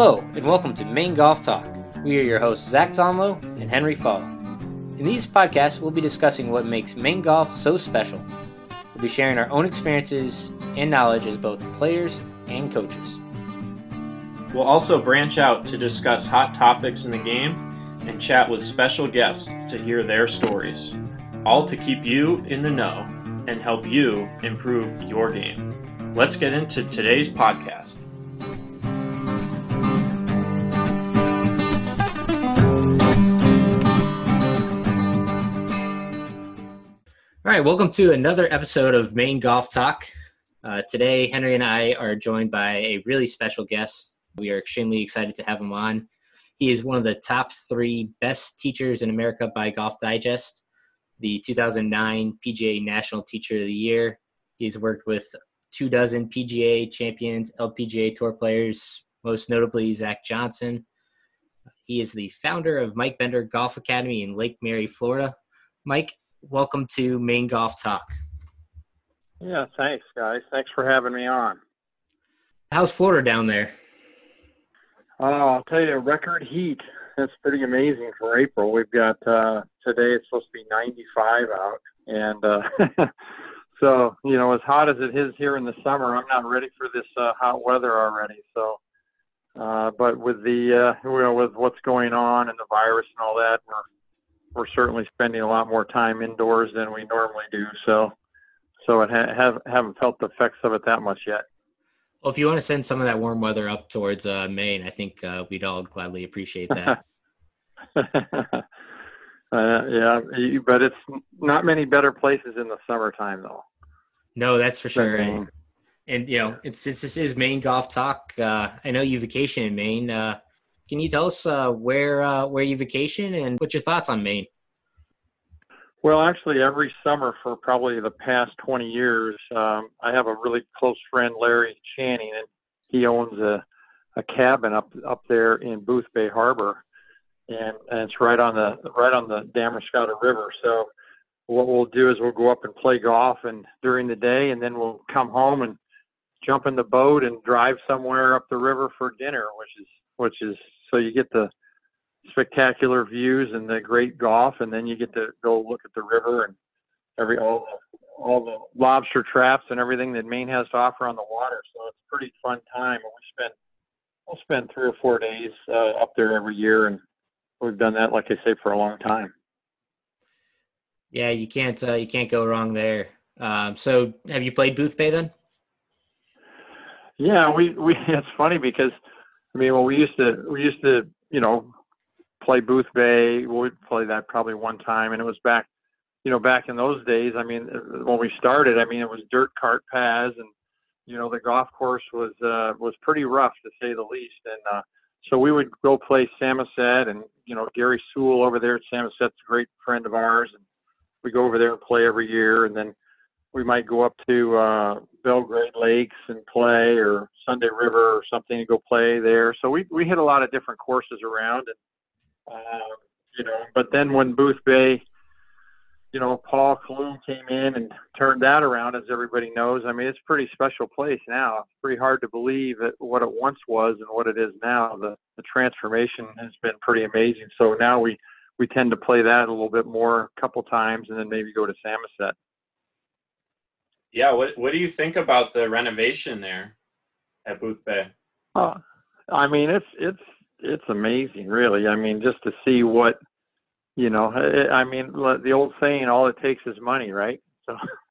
Hello, and welcome to Maine Golf Talk. We are your hosts, Zach Zonlow and Henry Fall. In these podcasts, we'll be discussing what makes Maine golf so special. We'll be sharing our own experiences and knowledge as both players and coaches. We'll also branch out to discuss hot topics in the game and chat with special guests to hear their stories, all to keep you in the know and help you improve your game. Let's get into today's podcast. All right, welcome to another episode of Maine Golf Talk. Uh, today, Henry and I are joined by a really special guest. We are extremely excited to have him on. He is one of the top three best teachers in America by Golf Digest, the 2009 PGA National Teacher of the Year. He's worked with two dozen PGA champions, LPGA Tour players, most notably Zach Johnson. He is the founder of Mike Bender Golf Academy in Lake Mary, Florida. Mike, welcome to Maine Golf Talk. Yeah, thanks, guys. Thanks for having me on. How's Florida down there? Uh, I'll tell you, record heat. It's pretty amazing for April. We've got uh, today. It's supposed to be 95 out, and uh, so you know, as hot as it is here in the summer, I'm not ready for this uh, hot weather already. So, uh, but with the uh, you know, with what's going on and the virus and all that, we're we're certainly spending a lot more time indoors than we normally do. So, so it ha- have haven't felt the effects of it that much yet. Well, if you want to send some of that warm weather up towards uh, Maine, I think uh, we'd all gladly appreciate that. uh, yeah, but it's not many better places in the summertime, though. No, that's for sure. And, and, you know, it's since this is Maine golf talk, uh, I know you vacation in Maine. Can you tell us uh, where uh, where you vacation and what's your thoughts on Maine? Well, actually, every summer for probably the past 20 years, um, I have a really close friend, Larry Channing, and he owns a, a cabin up up there in Boothbay Harbor, and, and it's right on the right on the Damariscotta River. So, what we'll do is we'll go up and play golf, and during the day, and then we'll come home and jump in the boat and drive somewhere up the river for dinner, which is which is so you get the spectacular views and the great golf, and then you get to go look at the river and every all the all the lobster traps and everything that Maine has to offer on the water. So it's a pretty fun time, and we spend we'll spend three or four days uh, up there every year, and we've done that, like I say, for a long time. Yeah, you can't uh, you can't go wrong there. Um, so, have you played Boothbay then? Yeah, we we it's funny because I mean, well, we used to we used to you know play Boothbay. We'd play that probably one time, and it was back, you know, back in those days. I mean, when we started, I mean, it was dirt cart paths, and you know, the golf course was uh, was pretty rough to say the least. And uh, so we would go play Samoset, and you know, Gary Sewell over there at Samoset's a great friend of ours, and we go over there and play every year, and then we might go up to uh, Belgrade Lakes and play, or Sunday River or something and go play there. So we we hit a lot of different courses around, and um, you know, but then when Boothbay, you know, Paul Coulombe came in and turned that around, as everybody knows. I mean, it's a pretty special place now. It's pretty hard to believe what it once was and what it is now. The the transformation has been pretty amazing. So now we we tend to play that a little bit more, a couple times, and then maybe go to Samoset. Yeah, what what do you think about the renovation there at Boothbay? Uh, I mean, it's it's it's amazing, really. I mean, just to see what you know. I mean, the old saying, "All it takes is money," right? So,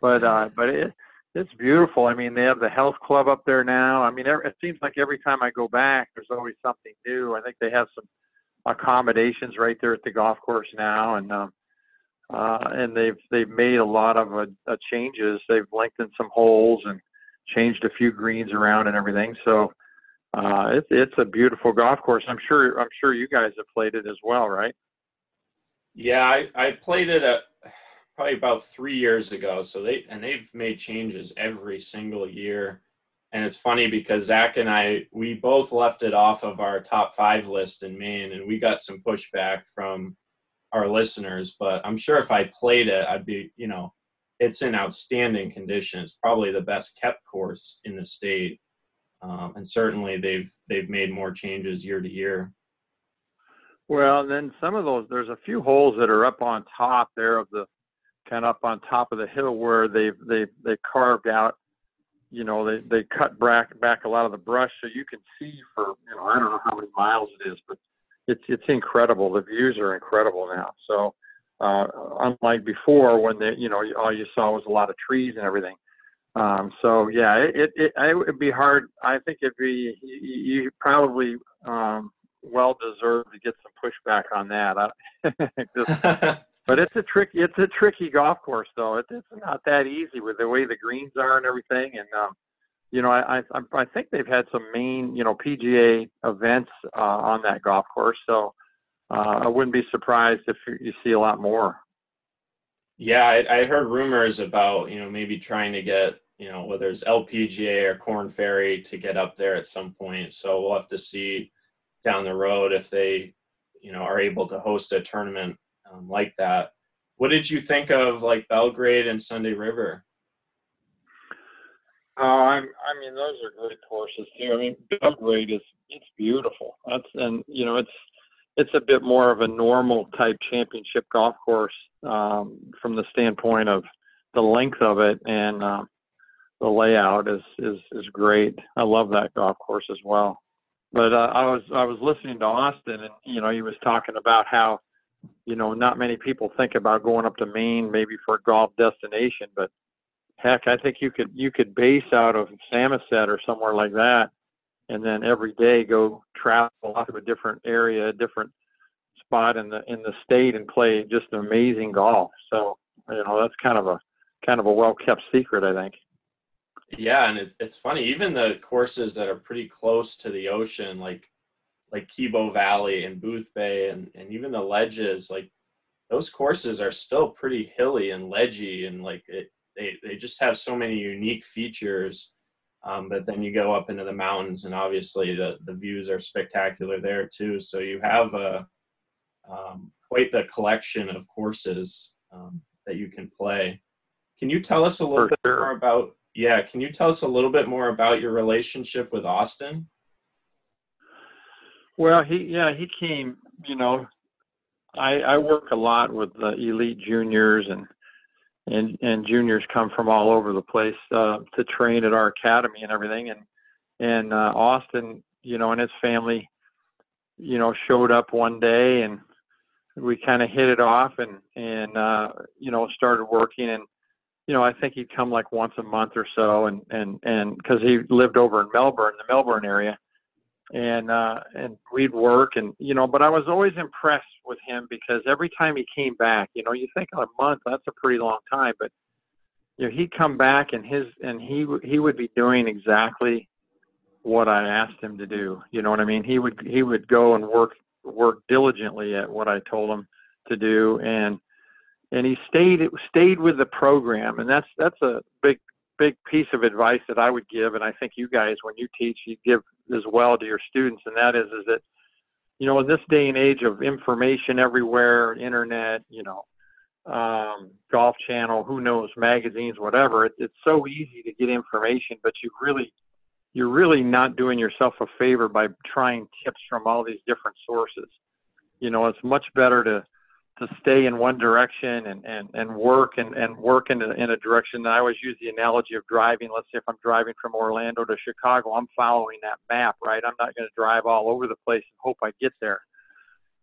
but uh, but it it's beautiful. I mean, they have the health club up there now. I mean, it seems like every time I go back, there's always something new. I think they have some accommodations right there at the golf course now, and um, uh, and they've they've made a lot of uh, uh, changes. They've lengthened some holes and changed a few greens around and everything. So uh, it's it's a beautiful golf course. I'm sure I'm sure you guys have played it as well, right? Yeah, I, I played it a, probably about three years ago. So they and they've made changes every single year. And it's funny because Zach and I we both left it off of our top five list in Maine, and we got some pushback from our listeners. But I'm sure if I played it, I'd be you know it's in outstanding condition. It's probably the best kept course in the state um, and certainly they've they've made more changes year to year. Well, then some of those, there's a few holes that are up on top there of the kind of up on top of the hill where they've they they carved out. You know, they they cut back back a lot of the brush so you can see for you know I don't know how many miles it is, but it's it's incredible. The views are incredible now. So uh, unlike before when they you know all you saw was a lot of trees and everything. Um, so yeah, it, it, it, it would be hard. I think it'd be you, you probably um, well deserved to get some pushback on that. Just, but it's a tricky it's a tricky golf course though. It, it's not that easy with the way the greens are and everything. And um, you know, I, I I think they've had some main you know PGA events uh, on that golf course. So uh, I wouldn't be surprised if you see a lot more. Yeah, I, I heard rumors about you know maybe trying to get you know whether it's LPGA or Korn Ferry to get up there at some point. So we'll have to see down the road if they you know are able to host a tournament um, like that. What did you think of like Belgrade and Sunday River? Oh, I'm, I mean, those are great courses too. I mean, Belgrade is it's beautiful. That's and you know it's it's a bit more of a normal type championship golf course um, from the standpoint of the length of it and uh, the layout is is is great. I love that golf course as well. But uh, I was I was listening to Austin and you know he was talking about how you know not many people think about going up to Maine maybe for a golf destination, but heck, I think you could you could base out of Samoset or somewhere like that and then every day go travel out to a different area, a different spot in the in the state and play just amazing golf. So you know that's kind of a kind of a well kept secret, I think. Yeah, and it's it's funny. Even the courses that are pretty close to the ocean, like like Kebo Valley and Boothbay, and and even the ledges, like those courses are still pretty hilly and ledgy, and like it, they they just have so many unique features um, but then you go up into the mountains, and obviously the, the views are spectacular there too. So you have a um, quite the collection of courses um, that you can play. Can you tell us a little For bit sure. more about? Yeah, can you tell us a little bit more about your relationship with Austin? Well, he yeah he came. You know, I I work a lot with the elite juniors and and and juniors come from all over the place uh, to train at our academy and everything. And and uh, Austin, you know, and his family, you know, showed up one day and we kind of hit it off and and uh, you know started working and you know I think he'd come like once a month or so and and and because he lived over in Melbourne, the Melbourne area, and uh, and we'd work and you know, but I was always impressed with him because every time he came back, you know, you think a month that's a pretty long time, but you know, he'd come back and his and he he would be doing exactly what I asked him to do. You know what I mean? He would he would go and work work diligently at what I told him to do and and he stayed stayed with the program and that's that's a big big piece of advice that I would give, and I think you guys, when you teach, you give as well to your students, and that is, is that, you know, in this day and age of information everywhere, internet, you know, um, Golf Channel, who knows, magazines, whatever, it, it's so easy to get information, but you really, you're really not doing yourself a favor by trying tips from all these different sources. You know, it's much better to to stay in one direction and, and, and work and, and work in a, in a direction. And I always use the analogy of driving. Let's say if I'm driving from Orlando to Chicago, I'm following that map, right? I'm not going to drive all over the place and hope I get there.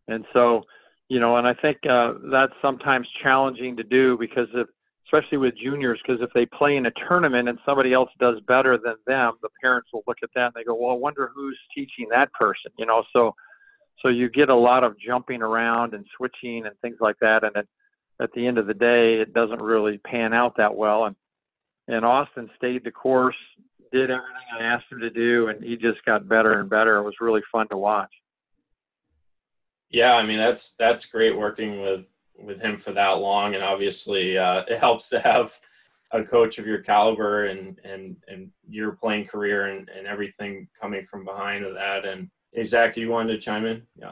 And so, you know, and I think uh, that's sometimes challenging to do because if, especially with juniors, because if they play in a tournament and somebody else does better than them, the parents will look at that and they go, well, I wonder who's teaching that person, you know, so, so you get a lot of jumping around and switching and things like that. And at the end of the day, it doesn't really pan out that well. And, and Austin stayed the course, did everything I asked him to do, and he just got better and better. It was really fun to watch. Yeah, I mean that's that's great working with with him for that long, and obviously uh, it helps to have a coach of your caliber and and and your playing career and, and everything coming from behind of that. And Exactly. You wanted to chime in? Yeah.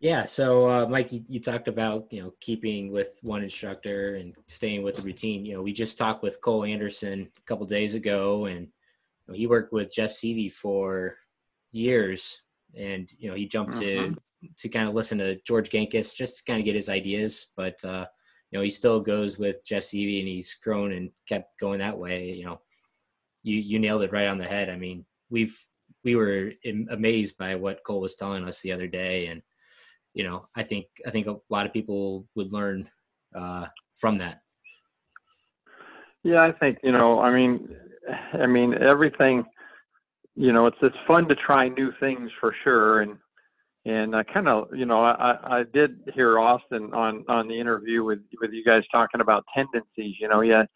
Yeah. So, uh, Mike, you, you, talked about you know keeping with one instructor and staying with the routine. You know, we just talked with Cole Anderson a couple days ago, and he worked with Jeff Seavey for years, and you know he jumped mm-hmm. to to kind of listen to George Gankas just to kind of get his ideas. But uh, you know he still goes with Jeff Seavey, and he's grown and kept going that way. You know, you you nailed it right on the head. I mean, we've we were amazed by what Cole was telling us the other day, and you know, I think I think a lot of people would learn uh, from that. Yeah, I think you know. I mean, I mean everything. You know, it's it's fun to try new things for sure, and and I kind of you know I I did hear Austin on on the interview with with you guys talking about tendencies. You know, yeah,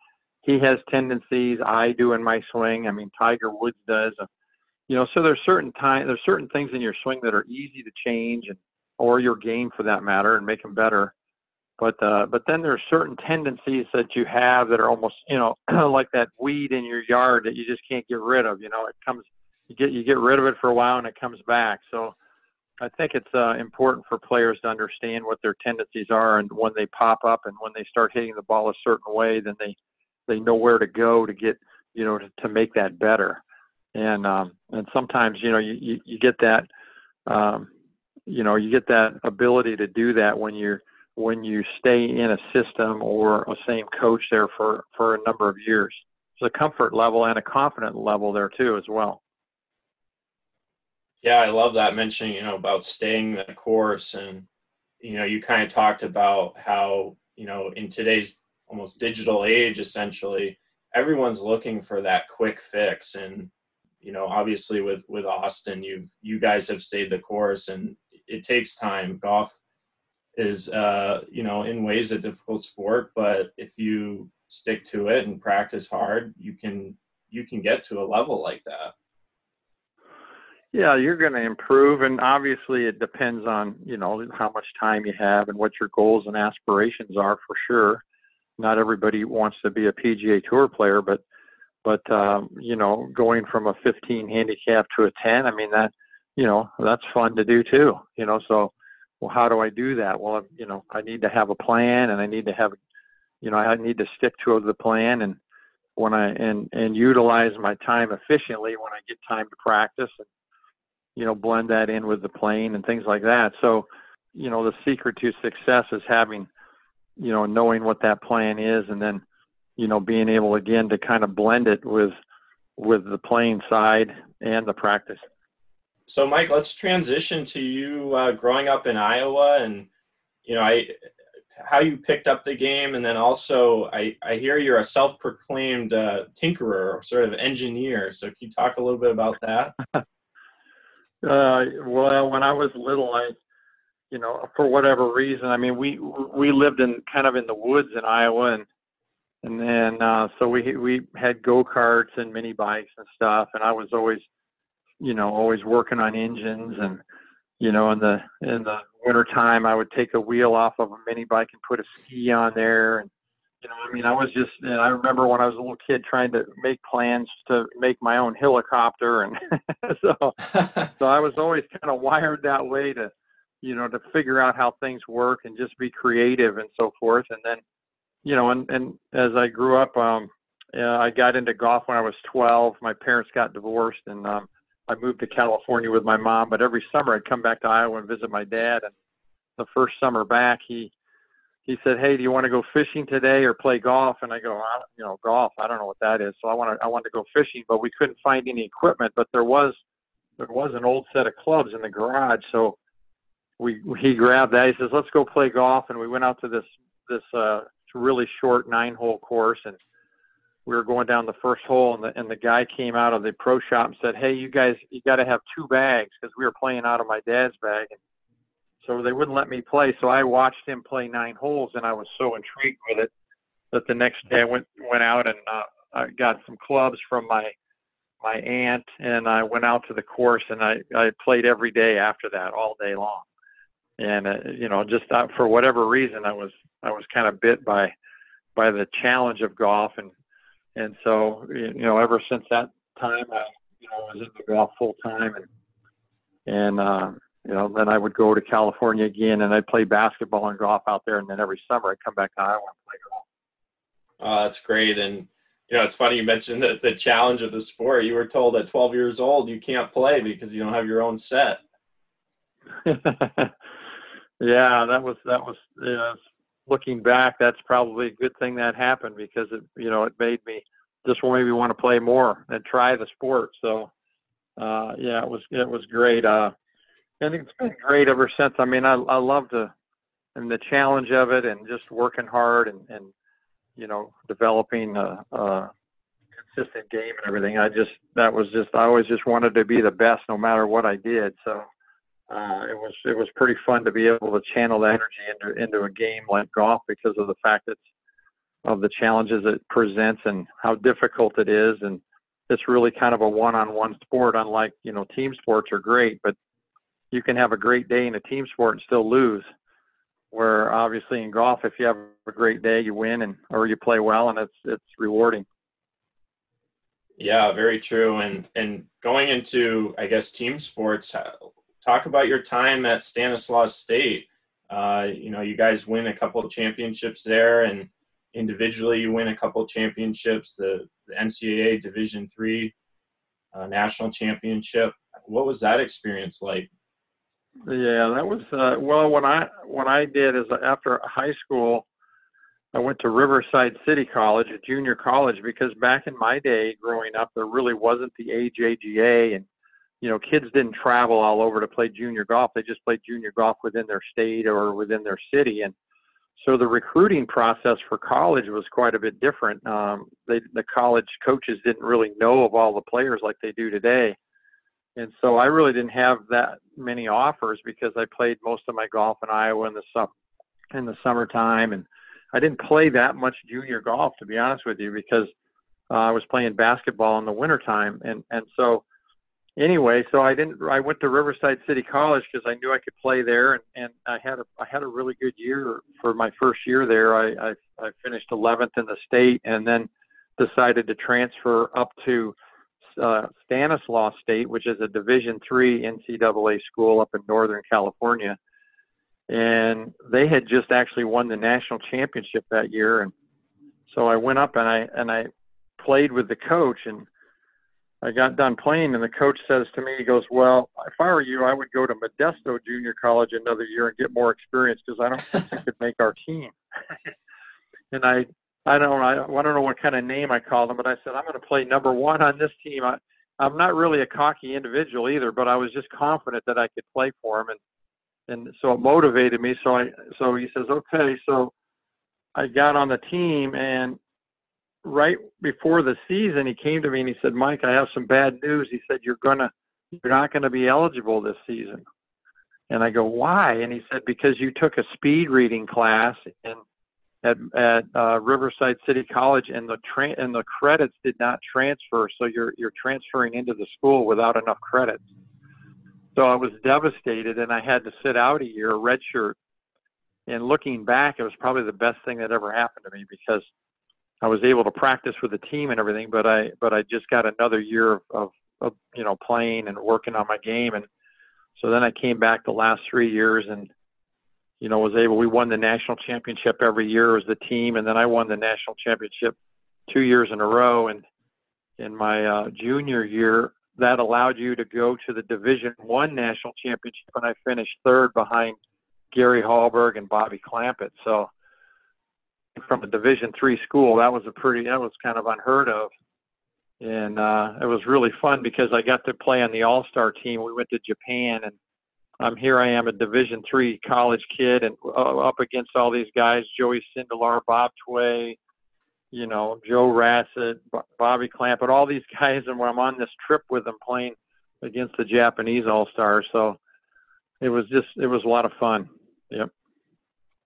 he has tendencies. I do in my swing. I mean, Tiger Woods does. You know, so there's certain time there's certain things in your swing that are easy to change and or your game for that matter and make them better. But uh, but then there's certain tendencies that you have that are almost you know like that weed in your yard that you just can't get rid of. You know, it comes you get you get rid of it for a while and it comes back. So I think it's uh, important for players to understand what their tendencies are and when they pop up and when they start hitting the ball a certain way, then they they know where to go to get you know to, to make that better. And um, and sometimes you know you you, you get that um, you know you get that ability to do that when you're when you stay in a system or a same coach there for for a number of years. There's a comfort level and a confident level there too as well. Yeah, I love that mentioning you know about staying the course and you know you kind of talked about how you know in today's almost digital age essentially everyone's looking for that quick fix and you know obviously with with austin you've you guys have stayed the course and it takes time. Golf is, uh, you know, in ways a difficult sport, but if you stick to it and practice hard, you can you can get to a level like that. Yeah, you're going to improve, and obviously it depends on you know how much time you have and what your goals and aspirations are for sure. Not everybody wants to be a PGA Tour player, but but um, you know going from a 15 handicap to a 10, I mean that you know that's fun to do too you know so well how do i do that? Well you know i need to have a plan and i need to have you know i need to stick to the plan and when i and and utilize my time efficiently when i get time to practice and you know blend that in with the plane and things like that. So you know the secret to success is having you know knowing what that plan is and then you know being able again to kind of blend it with with the playing side and the practice so Mike, let's transition to you uh, growing up in Iowa, and you know, I how you picked up the game, and then also I I hear you're a self-proclaimed uh, tinkerer, sort of engineer. So can you talk a little bit about that? uh, well, when I was little, I you know, for whatever reason, I mean, we we lived in kind of in the woods in Iowa, and and then uh, so we we had go karts and mini bikes and stuff, and I was always you know, always working on engines and, you know, in the in the winter time, I would take a wheel off of a mini bike and put a ski on there. And, you know, I mean, I was just, and I remember when I was a little kid trying to make plans to make my own helicopter. And so, so I was always kind of wired that way to, you know, to figure out how things work and just be creative and so forth. And then, you know, and, and as I grew up, um, yeah, I got into golf when I was 12. My parents got divorced and, um, I moved to California with my mom, but every summer I'd come back to Iowa and visit my dad. And the first summer back, he he said, "Hey, do you want to go fishing today or play golf?" And I go, I, "You know, golf. I don't know what that is." So I want I wanted to go fishing, but we couldn't find any equipment. But there was there was an old set of clubs in the garage, so we he grabbed that. He says, "Let's go play golf." And we went out to this this uh, really short nine hole course and we were going down the first hole and the and the guy came out of the pro shop and said, "Hey, you guys, you got to have two bags because we were playing out of my dad's bag." And so they wouldn't let me play. So I watched him play nine holes, and I was so intrigued with it that the next day I went went out and uh, I got some clubs from my my aunt, and I went out to the course and I I played every day after that all day long. And uh, you know, just uh, for whatever reason, I was I was kind of bit by by the challenge of golf and and so you know ever since that time I you know was into golf full time and and uh, you know then I would go to California again and I'd play basketball and golf out there and then every summer I'd come back to Iowa and play golf. Oh, that's great and you know, it's funny you mentioned the, the challenge of the sport. You were told at 12 years old you can't play because you don't have your own set. yeah, that was that was yeah, looking back. That's probably a good thing that happened because it you know it made me just maybe want to play more and try the sport. So uh, yeah, it was it was great. Uh, and it's been great ever since. I mean, I I love the and the challenge of it and just working hard and and you know developing a, a consistent game and everything. I just that was just I always just wanted to be the best no matter what I did. So uh, it was it was pretty fun to be able to channel that energy into into a game like golf because of the fact that of the challenges it presents and how difficult it is. And it's really kind of a one-on-one sport unlike you know team sports are great but you can have a great day in a team sport and still lose. Where obviously in golf if you have a great day you win and or you play well and it's it's rewarding. Yeah very true. And and going into i guess team sports talk about your time at stanislaus state uh, you know you guys win a couple of championships there and individually you win a couple of championships the, the ncaa division three uh, national championship what was that experience like yeah, that was uh, well. What I what I did is after high school, I went to Riverside City College, a junior college, because back in my day, growing up, there really wasn't the AJGA, and you know, kids didn't travel all over to play junior golf. They just played junior golf within their state or within their city, and so the recruiting process for college was quite a bit different. Um, they, the college coaches didn't really know of all the players like they do today and so I really didn't have that many offers because I played most of my golf in Iowa in the sum in the summertime, and I didn't play that much junior golf to be honest with you because uh, I was playing basketball in the wintertime, and and so anyway, so I didn't. I went to Riverside City College because I knew I could play there, and and I had a I had a really good year for my first year there. I I, I finished 11th in the state, and then decided to transfer up to uh, Stanislaus State, which is a Division three NCAA school up in Northern California, and they had just actually won the national championship that year. And so I went up and I and I played with the coach, and I got done playing, and the coach says to me, he goes, "Well, if I were you, I would go to Modesto Junior College another year and get more experience because I don't think you could make our team." and I I don't I, I don't know what kind of name I called him, but I said I'm going to play number one on this team. I, I'm not really a cocky individual either, but I was just confident that I could play for him, and and so it motivated me. So I so he says, okay, so I got on the team, and right before the season, he came to me and he said, Mike, I have some bad news. He said, you're gonna you're not to be eligible this season. And I go, why? And he said, because you took a speed reading class and at at uh, Riverside City College, and the tra- and the credits did not transfer, so you're you're transferring into the school without enough credits. So I was devastated, and I had to sit out a year, redshirt. And looking back, it was probably the best thing that ever happened to me because I was able to practice with the team and everything, but I but I just got another year of, of, of you know playing and working on my game, and so then I came back the last three years and you know, was able. We won the national championship every year as the team, and then I won the national championship two years in a row. And in my uh, junior year, that allowed you to go to the Division One national championship, and I finished third behind Gary Hallberg and Bobby Clampett. So, from a Division Three school, that was a pretty that was kind of unheard of, and uh, it was really fun because I got to play on the All Star team. We went to Japan and I'm here. I am a Division three college kid, and uh, up against all these guys: Joey Sindelar, Bob Tway, you know, Joe Rassett, Bobby Clamp, Clampett, all these guys, and when I'm on this trip with them playing against the Japanese All Stars, so it was just it was a lot of fun. Yep.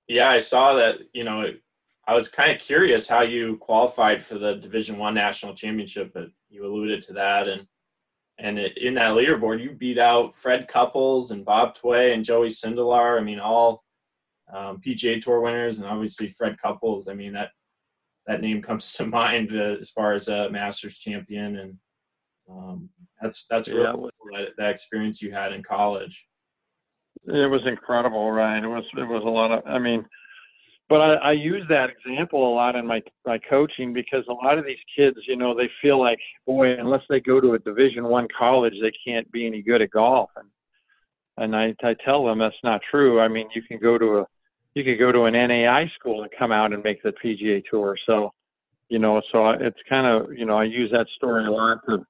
Yeah, I saw that. You know, I was kind of curious how you qualified for the Division One national championship, but you alluded to that, and and it, in that leaderboard, you beat out Fred Couples and Bob Tway and Joey Sindelar. I mean, all um, PGA Tour winners, and obviously Fred Couples. I mean that that name comes to mind uh, as far as a Masters champion, and um, that's that's really yeah. cool, that, that experience you had in college. It was incredible, Ryan. It was it was a lot of. I mean, but I, I use that example a lot in my my coaching because a lot of these kids, you know, they feel like, boy, unless they go to a Division One college, they can't be any good at golf. And and I, I tell them that's not true. I mean, you can go to a you could go to an NAI school and come out and make the PGA Tour. So, you know, so it's kind of you know I use that story a lot to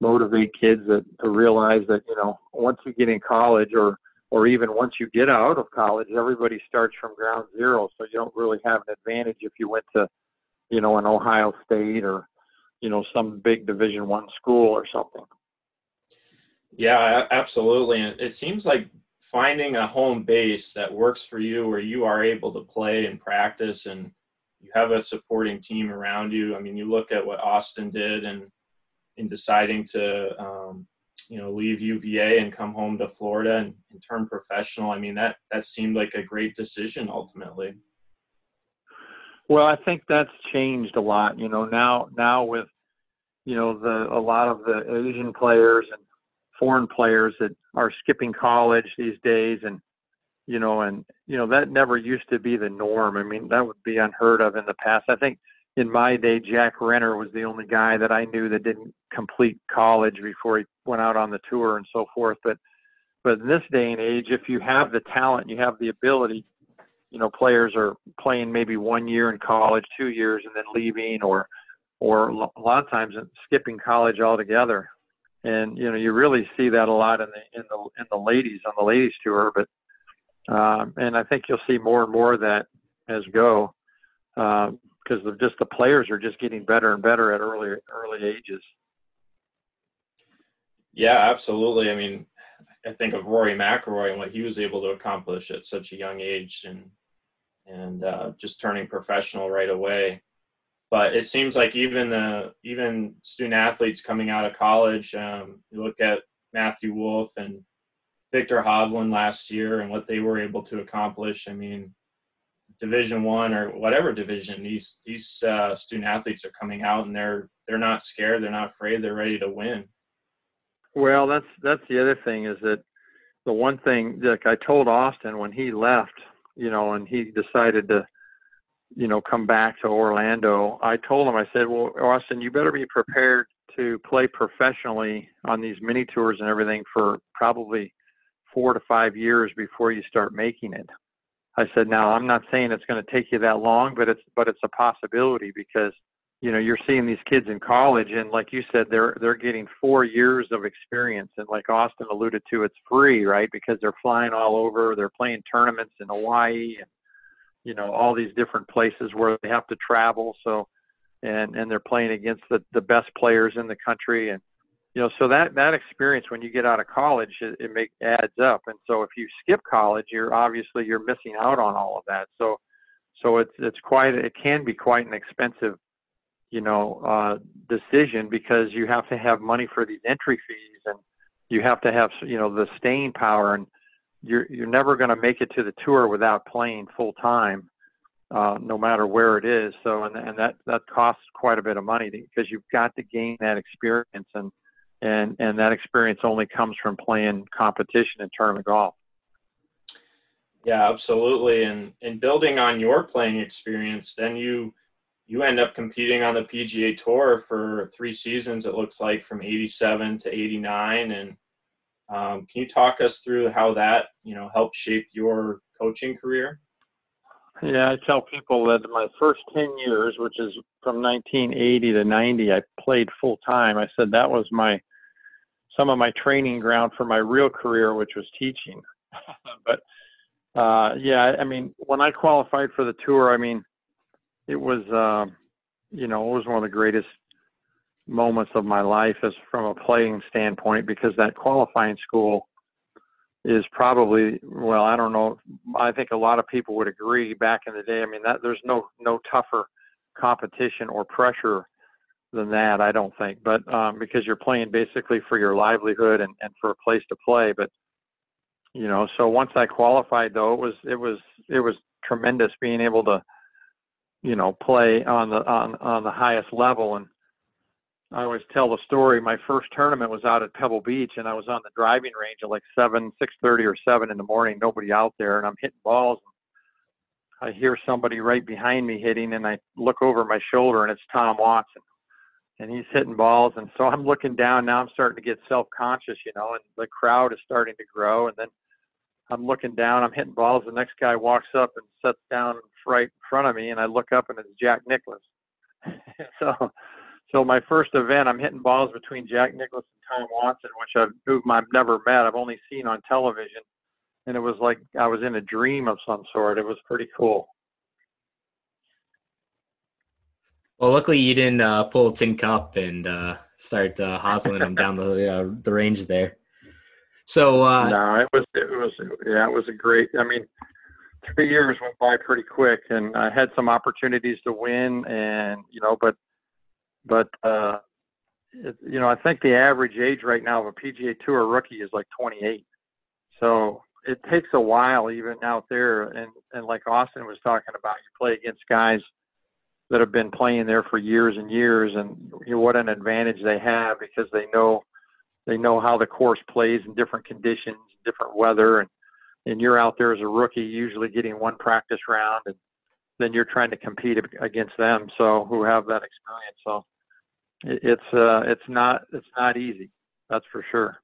motivate kids that to realize that you know once you get in college or or even once you get out of college, everybody starts from ground zero. So you don't really have an advantage if you went to, you know, an Ohio State or, you know, some big Division One school or something. Yeah, absolutely. And it seems like finding a home base that works for you, where you are able to play and practice, and you have a supporting team around you. I mean, you look at what Austin did, and in deciding to um, you know leave UVA and come home to Florida and, and turn professional. I mean that that seemed like a great decision ultimately. Well, I think that's changed a lot. You know now now with you know the a lot of the Asian players and foreign players that are skipping college these days and you know and you know that never used to be the norm i mean that would be unheard of in the past i think in my day, Jack Renner was the only guy that I knew that didn't complete college before he went out on the tour and so forth. But but in this day and age, if you have the talent, you have the ability. You know, players are playing maybe one year in college, two years, and then leaving, or or a lot of times skipping college altogether. And you know, you really see that a lot in the in the in the ladies on the ladies tour. But um, and I think you'll see more and more of that as go. Uh, because of just the players are just getting better and better at early early ages. Yeah, absolutely. I mean, I think of Rory McIlroy and what he was able to accomplish at such a young age, and and uh, just turning professional right away. But it seems like even the even student athletes coming out of college, um, you look at Matthew Wolff and Viktor Hovland last year and what they were able to accomplish. I mean, division one or whatever division these these uh, student athletes are coming out and they're they're not scared they're not afraid they're ready to win. Well that's that's the other thing is that the one thing like i told austin when he left you know and he decided to you know come back to orlando i told him i said well austin you better be prepared to play professionally on these mini tours and everything for probably four to five years before you start making it I said, now I'm not saying it's going to take you that long, but it's but it's a possibility because you know you're seeing these kids in college and like you said they're they're getting four years of experience and like austin alluded to it's free right? Because they're flying all over they're playing tournaments in hawaii and you know all these different places where they have to travel so and and they're playing against the the best players in the country and you know so that that experience when you get out of college it, it make adds up and so if you skip college you're obviously you're missing out on all of that so so it's it's quite it can be quite an expensive you know uh decision because you have to have money for these entry fees and you have to have you know the staying power and you're you're never going to make it to the tour without playing full time uh, no matter where it is. So, and, and that that costs quite a bit of money because you've got to gain that experience. And and and that experience only comes from playing competition and tournament golf. Yeah, absolutely. And and building on your playing experience, then you you end up competing on the PGA Tour for three seasons. It looks like from '87 to '89. And um, can you talk us through how that you know helped shape your coaching career? Yeah, I tell people that my first 10 years, which is from 1980 to 90, I played full time. I said that was my some of my training ground for my real career, which was teaching. but uh, yeah, I mean, when I qualified for the tour, I mean, it was, uh, you know, it was one of the greatest moments of my life as from a playing standpoint because that qualifying school is probably well i don't know i think a lot of people would agree back in the day i mean that there's no no tougher competition or pressure than that, I don't think. But um, because you're playing basically for your livelihood and, and for a place to play. But you know, so once I qualified, though, it was it was it was tremendous being able to, you know, play on the on on the highest level. And I always tell the story. My first tournament was out at Pebble Beach, and I was on the driving range at like seven, six thirty or seven in the morning. Nobody out there, and I'm hitting balls. I hear somebody right behind me hitting, and I look over my shoulder, and it's Tom Watson, and he's hitting balls, and so I'm looking down now. I'm starting to get self-conscious, you know, and the crowd is starting to grow, and then I'm looking down, I'm hitting balls. The next guy walks up and sits down right in front of me, and I look up, and it's Jack Nicklaus. so, so my first event, I'm hitting balls between Jack Nicklaus and Tom Watson, which I've I've never met. I've only seen on television, and it was like I was in a dream of some sort. It was pretty cool. Well, luckily you didn't uh, pull a tin cup and uh, start uh, hustling them down the uh, the range there. So uh, no, it was it was yeah, it was a great. I mean, three years went by pretty quick, and I had some opportunities to win, and you know, but but uh, it, you know, I think the average age right now of a PGA Tour rookie is like 28. So it takes a while even out there, and and like Austin was talking about, you play against guys that have been playing there for years and years, and you know, what an advantage they have because they know they know how the course plays in different conditions, different weather, and and you're out there as a rookie, usually getting one practice round, and then you're trying to compete against them, so who have that experience. So it's uh, it's not it's not easy, that's for sure.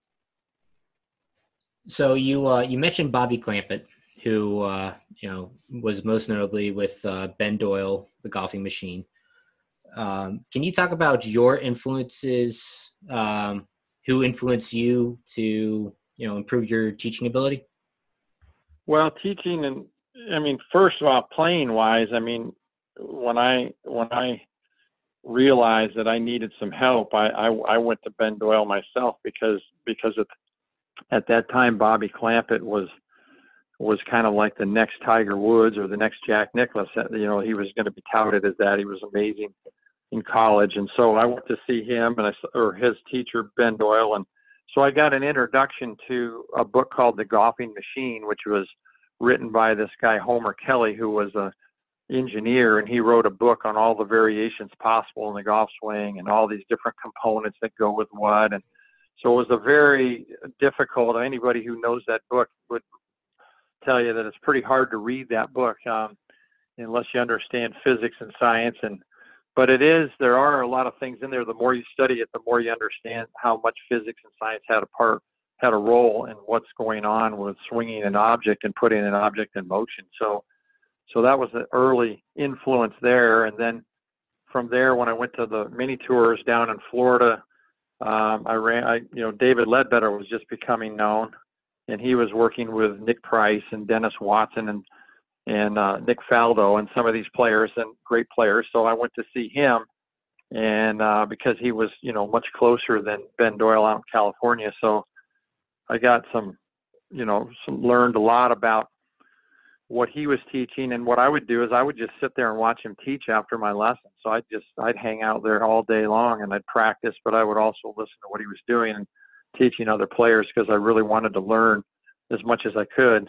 So you uh, you mentioned Bobby Clampett, who uh, you know was most notably with uh, Ben Doyle, the golfing machine. Um, can you talk about your influences um, who influenced you to you know improve your teaching ability? Well, teaching and I mean, first of all, playing wise, I mean, when I when I realized that I needed some help, I I, I went to Ben Doyle myself because because at at that time Bobby Clampett was was kind of like the next Tiger Woods or the next Jack Nicklaus. Uh, you know, he was going to be touted as that. He was amazing in college, and so I went to see him and I or his teacher Ben Doyle, and so I got an introduction to a book called The Golfing Machine, which was written by this guy Homer Kelley, who was a engineer, and he wrote a book on all the variations possible in the golf swing and all these different components that go with what, and so it was a very difficult. Anybody who knows that book would tell you that it's pretty hard to read that book um, unless you understand physics and science and but it is there are a lot of things in there. The more you study it the more you understand how much physics and science had a part had a role in what's going on with swinging an object and putting an object in motion. So so that was an early influence there. And then from there when i went to the mini tours down in florida um, i ran i you know david leadbetter was just becoming known and he was working with nick price and dennis watson and and uh, Nick Faldo and some of these players and great players. So I went to see him, and uh, because he was you know much closer than Ben Doyle out in California, so I got some you know some learned a lot about what he was teaching and what I would do is I would just sit there and watch him teach after my lesson. So I'd just I'd hang out there all day long and I'd practice, but I would also listen to what he was doing and teaching other players because I really wanted to learn as much as I could.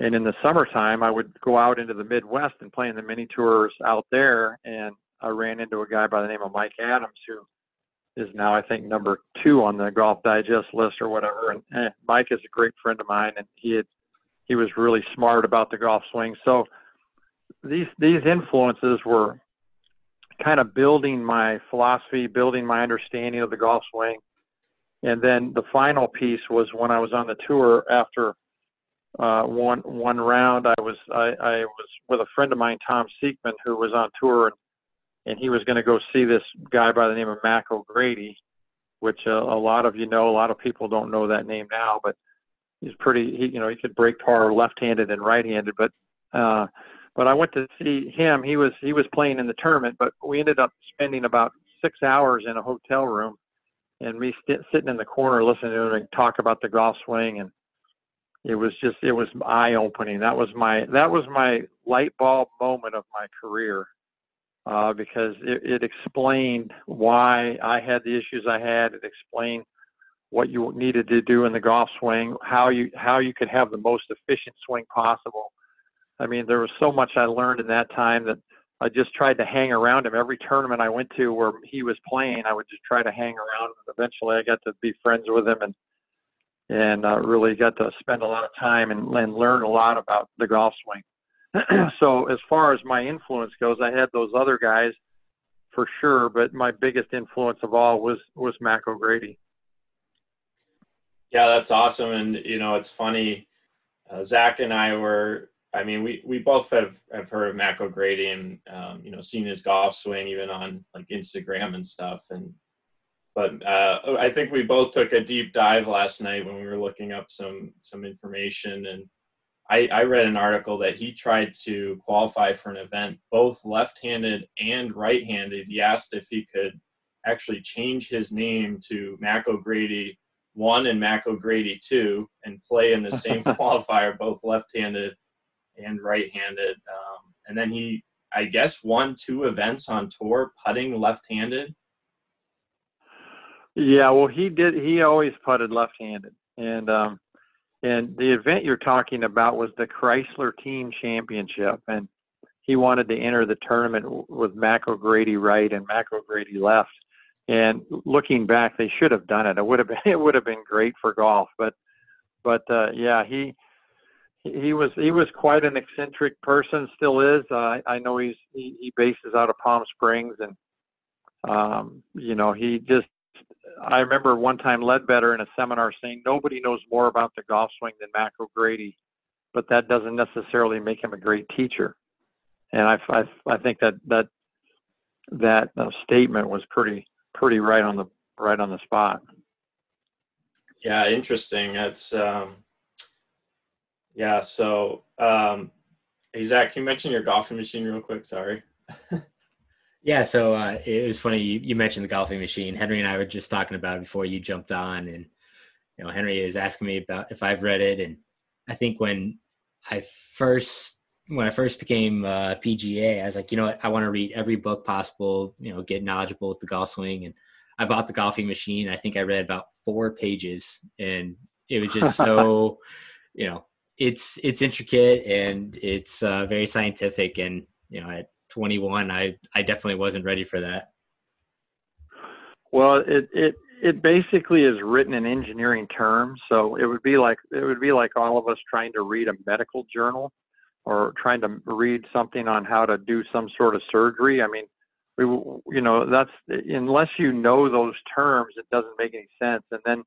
And in the summertime, I would go out into the Midwest and play in the mini tours out there. And I ran into a guy by the name of Mike Adams, who is now, I think, number two on the Golf Digest list or whatever. And eh, Mike is a great friend of mine, and he had he was really smart about the golf swing. So these these influences were kind of building my philosophy, building my understanding of the golf swing. And then the final piece was when I was on the tour after uh, one one round. I was I, I was with a friend of mine, Tom Sieckmann, who was on tour, and, and he was going to go see this guy by the name of Mac O'Grady, which uh, a lot of you know. A lot of people don't know that name now, but he's pretty. He you know he could break par left-handed and right-handed, but uh, but I went to see him. He was he was playing in the tournament, but we ended up spending about six hours in a hotel room, and me st- sitting in the corner listening to him talk about the golf swing and it was just it was eye opening. That was my that was my light bulb moment of my career uh, because it, it explained why I had the issues I had. It explained what you needed to do in the golf swing, how you how you could have the most efficient swing possible. I mean, there was so much I learned in that time that I just tried to hang around him. Every tournament I went to where he was playing, I would just try to hang around. And Eventually, I got to be friends with him and and uh, really got to spend a lot of time and, and learn a lot about the golf swing. so as far as my influence goes, I had those other guys for sure, but my biggest influence of all was was Mac O'Grady. Yeah, that's awesome, and you know it's funny. Uh, Zach and I were. I mean, we, we both have, have heard of Mac O'Grady and um, you know seen his golf swing even on like Instagram and stuff. And but uh, I think we both took a deep dive last night when we were looking up some some information and I, I read an article that he tried to qualify for an event both left-handed and right-handed. He asked if he could actually change his name to Mac O'Grady one and Mac O'Grady two and play in the same qualifier, both left-handed and right-handed. Um, and then he, I guess, won two events on tour putting left-handed. Yeah, well, he did. He always putted left-handed, and um, and the event you're talking about was the Chrysler Team Championship, and he wanted to enter the tournament with Mac O'Grady right and Mac O'Grady left. And looking back, they should have done it. It would have been it would have been great for golf. But but uh, yeah, he he was he was quite an eccentric person. Still is. Uh, I know he's he, he bases out of Palm Springs, and um, you know he just I remember one time Leadbetter in a seminar saying nobody knows more about the golf swing than Mac O'Grady, but that doesn't necessarily make him a great teacher. And I, I, I think that that that uh, statement was pretty pretty right on the right on the spot. Yeah, interesting. That's um, yeah. So, um, hey Zach, can you mention your golfing machine real quick? Sorry. Yeah, so uh, it was funny you, you, mentioned the golfing machine. Henry and I were just talking about it before you jumped on, and you know Henry is asking me about if I've read it, and I think when I first when I first became uh, PGA, I was like, you know what, I want to read every book possible, you know, get knowledgeable with the golf swing, and I bought the golfing machine. I think I read about four pages, and it was just so, you know, it's it's intricate and it's uh, very scientific, and you know, at 21, I I definitely wasn't ready for that. Well, it it it basically is written in engineering terms, so it would be like it would be like all of us trying to read a medical journal or trying to read something on how to do some sort of surgery. I mean, we you know that's unless you know those terms, it doesn't make any sense. And then,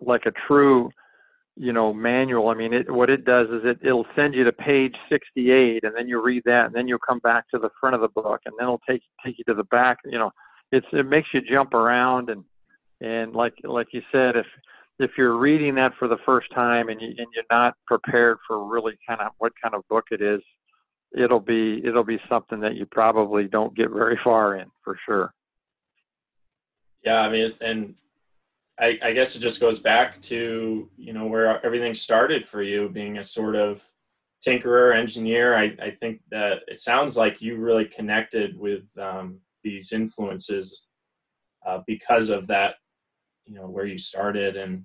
like a true you know manual. I mean it what it does is it it'll send you to page 68 and then you read that and then you'll come back to the front of the book and then it'll take take you to the back you know. It's it makes you jump around and and like like you said if if you're reading that for the first time and you and you're not prepared for really kind of what kind of book it is it'll be it'll be something that you probably don't get very far in for sure. Yeah i mean and I, I, guess it just goes back to you know where everything started for you being a sort of tinkerer engineer. I, I think that it sounds like you really connected with um, these influences uh, because of that you know where you started. And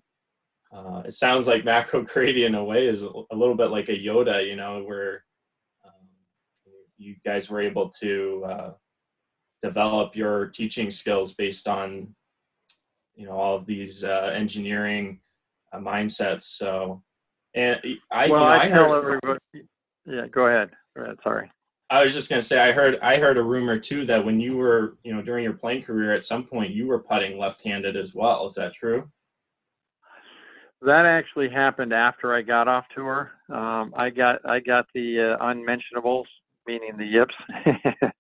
uh, it sounds like Mac O'Grady in a way is a little bit like a Yoda, you know, where um, you guys were able to uh, develop your teaching skills based on you know all of these uh, engineering uh, mindsets. So, and I, well, you know, I, I tell heard, everybody. Yeah, go ahead. Go ahead. Sorry. I was just going to say I heard I heard a rumor too that when you were you know during your playing career at some point you were putting left-handed as well. Is that true? That actually happened after I got off tour. Um, I got I got the uh, unmentionables, meaning the yips,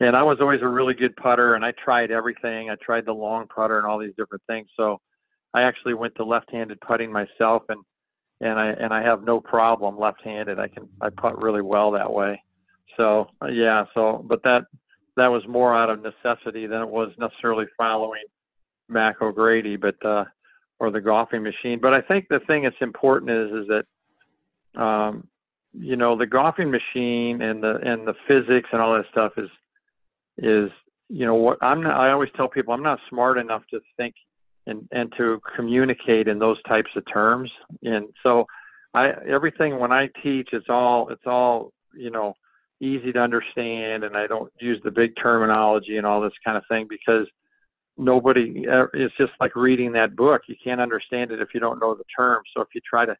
and I was always a really good putter, and I tried everything. I tried the long putter and all these different things. So I actually went to left-handed putting myself, and and I and I have no problem left-handed. I can I putt really well that way. So uh, yeah. So but that that was more out of necessity than it was necessarily following Mac O'Grady, but uh, or the golfing machine. But I think the thing that's important is is that um, you know the golfing machine and the and the physics and all that stuff is is you know what I'm not, I always tell people I'm not smart enough to think and and to communicate in those types of terms. And so I everything when I teach it's all it's all you know easy to understand and I don't use the big terminology and all this kind of thing because nobody it's just like reading that book. You can't understand it if you don't know the terms so if you try to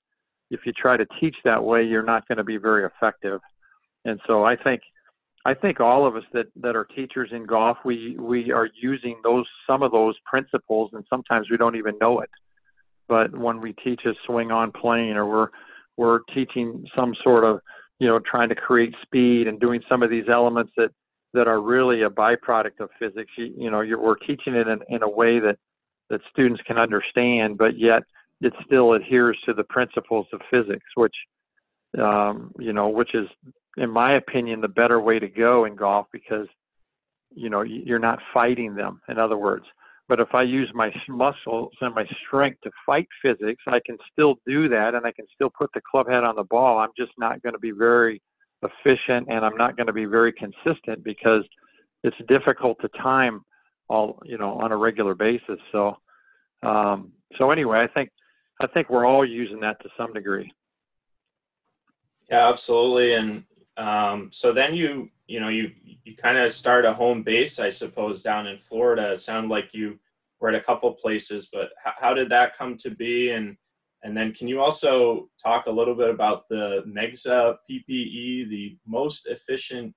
if you try to teach that way you're not going to be very effective. And so I think I think all of us that that are teachers in golf, we we are using those some of those principles, and sometimes we don't even know it. But when we teach a swing on plane, or we're we're teaching some sort of you know trying to create speed and doing some of these elements that that are really a byproduct of physics. You, you know, we're teaching it in, in a way that that students can understand, but yet it still adheres to the principles of physics, which um, you know, which is in my opinion, the better way to go in golf because, you know, you're not fighting them, in other words. But if I use my muscles and my strength to fight physics, I can still do that and I can still put the club head on the ball. I'm just not going to be very efficient and I'm not going to be very consistent because it's difficult to time all, you know, on a regular basis. So, um, so anyway, I think, I think we're all using that to some degree. Yeah, absolutely. And um, so then you, you know, you you kind of start a home base, I suppose, down in Florida. It sounded like you were at a couple places, but how, how did that come to be? And and then can you also talk a little bit about the MeGSA PPE, the most efficient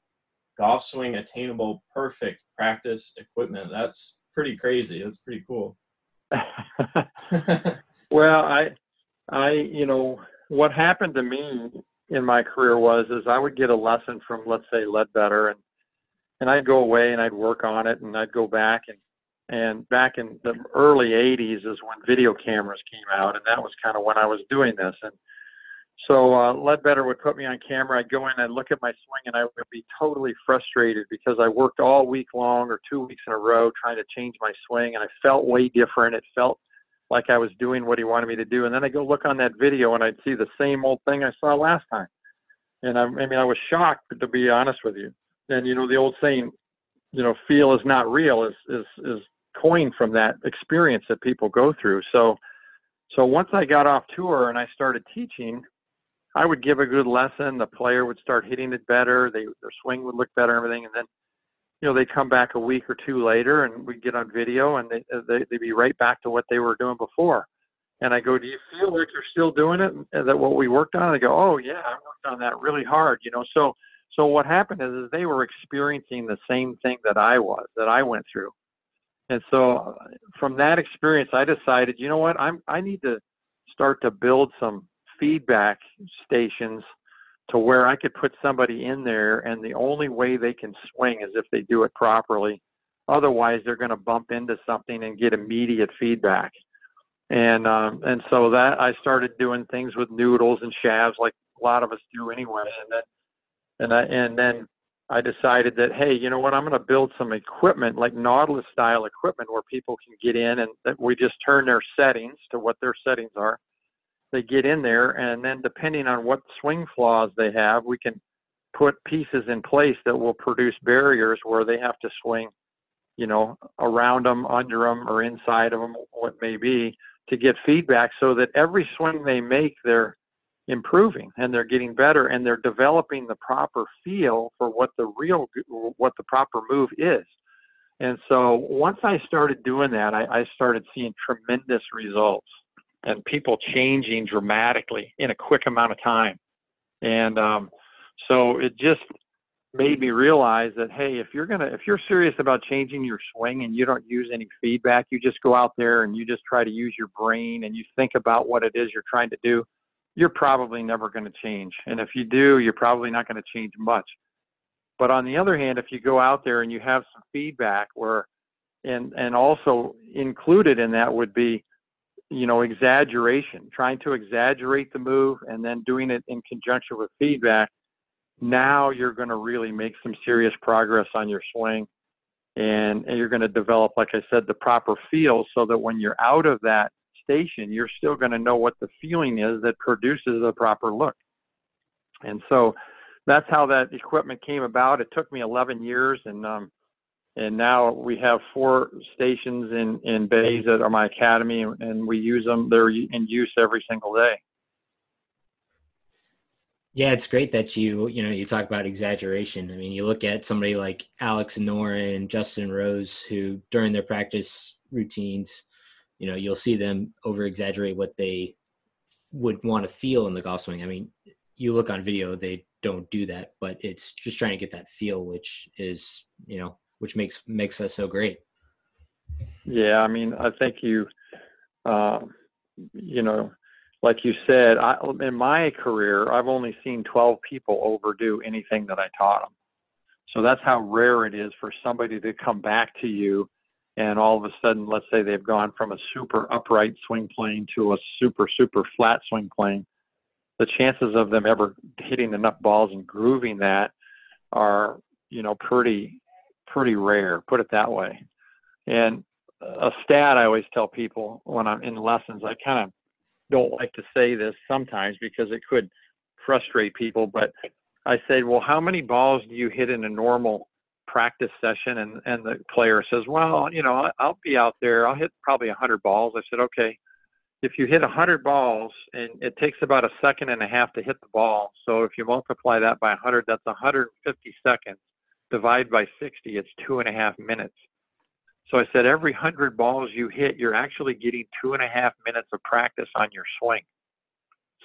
golf swing attainable perfect practice equipment? That's pretty crazy. That's pretty cool. well, I I you know what happened to me in my career was is I would get a lesson from let's say Leadbetter and and I'd go away and I'd work on it and I'd go back and and back in the early 80s is when video cameras came out and that was kind of when I was doing this and so uh, Leadbetter would put me on camera. I'd go in and look at my swing, and I would be totally frustrated because I worked all week long or two weeks in a row trying to change my swing, and I felt way different. It felt like I was doing what he wanted me to do. And then I go look on that video and I'd see the same old thing I saw last time. And I, I mean, I was shocked to be honest with you. And you know, the old saying, you know, feel is not real is is is coined from that experience that people go through. So, so once I got off tour and I started teaching, I would give a good lesson. The player would start hitting it better. They their swing would look better, and everything. And then you know, they come back a week or two later and we get on video and they, uh, they, they be right back to what they were doing before. And I go, do you feel like you're still doing it? And that what we worked on? They go, oh yeah, I worked on that really hard, you know? So, so what happened is, is they were experiencing the same thing that I was, that I went through. And so uh, from that experience, I decided, you know what, I'm, I need to start to build some feedback stations to where I could put somebody in there and the only way they can swing is if they do it properly. Otherwise, they're going to bump into something and get immediate feedback. And um, and so that I started doing things with noodles and shafts like a lot of us do anyway. And then and I and then I decided that hey, you know what? I'm going to build some equipment like Nautilus style equipment where people can get in and that we just turn their settings to what their settings are they get in there, and then depending on what swing flaws they have, we can put pieces in place that will produce barriers where they have to swing, you know, around them, under them, or inside of them, what may be, to get feedback so that every swing they make, they're improving and they're getting better and they're developing the proper feel for what the real, what the proper move is. And so once I started doing that, I, I started seeing tremendous results and people changing dramatically in a quick amount of time. And um, so it just made me realize that hey, if you're gonna if you're serious about changing your swing and you don't use any feedback, you just go out there and you just try to use your brain and you think about what it is you're trying to do, you're probably never going to change. And if you do, you're probably not going to change much. But on the other hand, if you go out there and you have some feedback where and and also included in that would be you know, exaggeration, trying to exaggerate the move and then doing it in conjunction with feedback, now you're going to really make some serious progress on your swing. And, and you're going to develop, like I said, the proper feel so that when you're out of that station, you're still going to know what the feeling is that produces the proper look. And so that's how that equipment came about. It took me 11 years and, um, and now we have four stations in in bays that are my academy, and we use them. They're in use every single day. Yeah, it's great that you you know you talk about exaggeration. I mean, you look at somebody like Alex Noren, Justin Rose, who during their practice routines, you know, you'll see them over exaggerate what they would want to feel in the golf swing. I mean, you look on video, they don't do that, but it's just trying to get that feel, which is you know which makes makes us so great. Yeah, I mean, I think you, uh, you know, like you said, I, in my career, I've only seen 12 people overdo anything that I taught them. So that's how rare it is for somebody to come back to you and all of a sudden, let's say they've gone from a super upright swing plane to a super, super flat swing plane. The chances of them ever hitting enough balls and grooving that are, you know, pretty, pretty rare, put it that way. And a stat I always tell people when I'm in lessons, I kind of don't like to say this sometimes because it could frustrate people, but I say, well, how many balls do you hit in a normal practice session? And, and the player says, well, you know, I'll be out there. I'll hit probably 100 balls. I said, okay, if you hit 100 balls and it takes about a second and a half to hit the ball. So if you multiply that by 100, that's 150 seconds. Divide by 60, it's two and a half minutes. So I said, every 100 balls you hit, you're actually getting two and a half minutes of practice on your swing.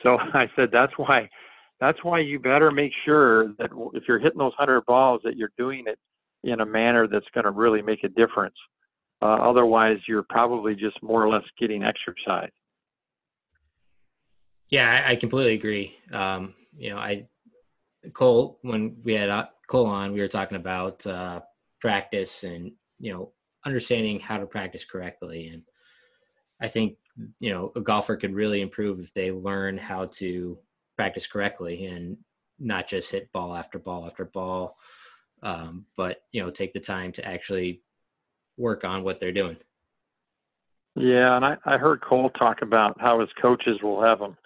So I said, that's why that's why you better make sure that if you're hitting those 100 balls that you're doing it in a manner that's going to really make a difference uh, otherwise you're probably just more or less getting exercise yeah i, I completely agree um, you know i cole when we had uh, cole on we were talking about uh, practice and you know understanding how to practice correctly and i think you know a golfer could really improve if they learn how to practice correctly and not just hit ball after ball after ball, um, but you know take the time to actually work on what they're doing. Yeah, and I, I heard Cole talk about how his coaches will have him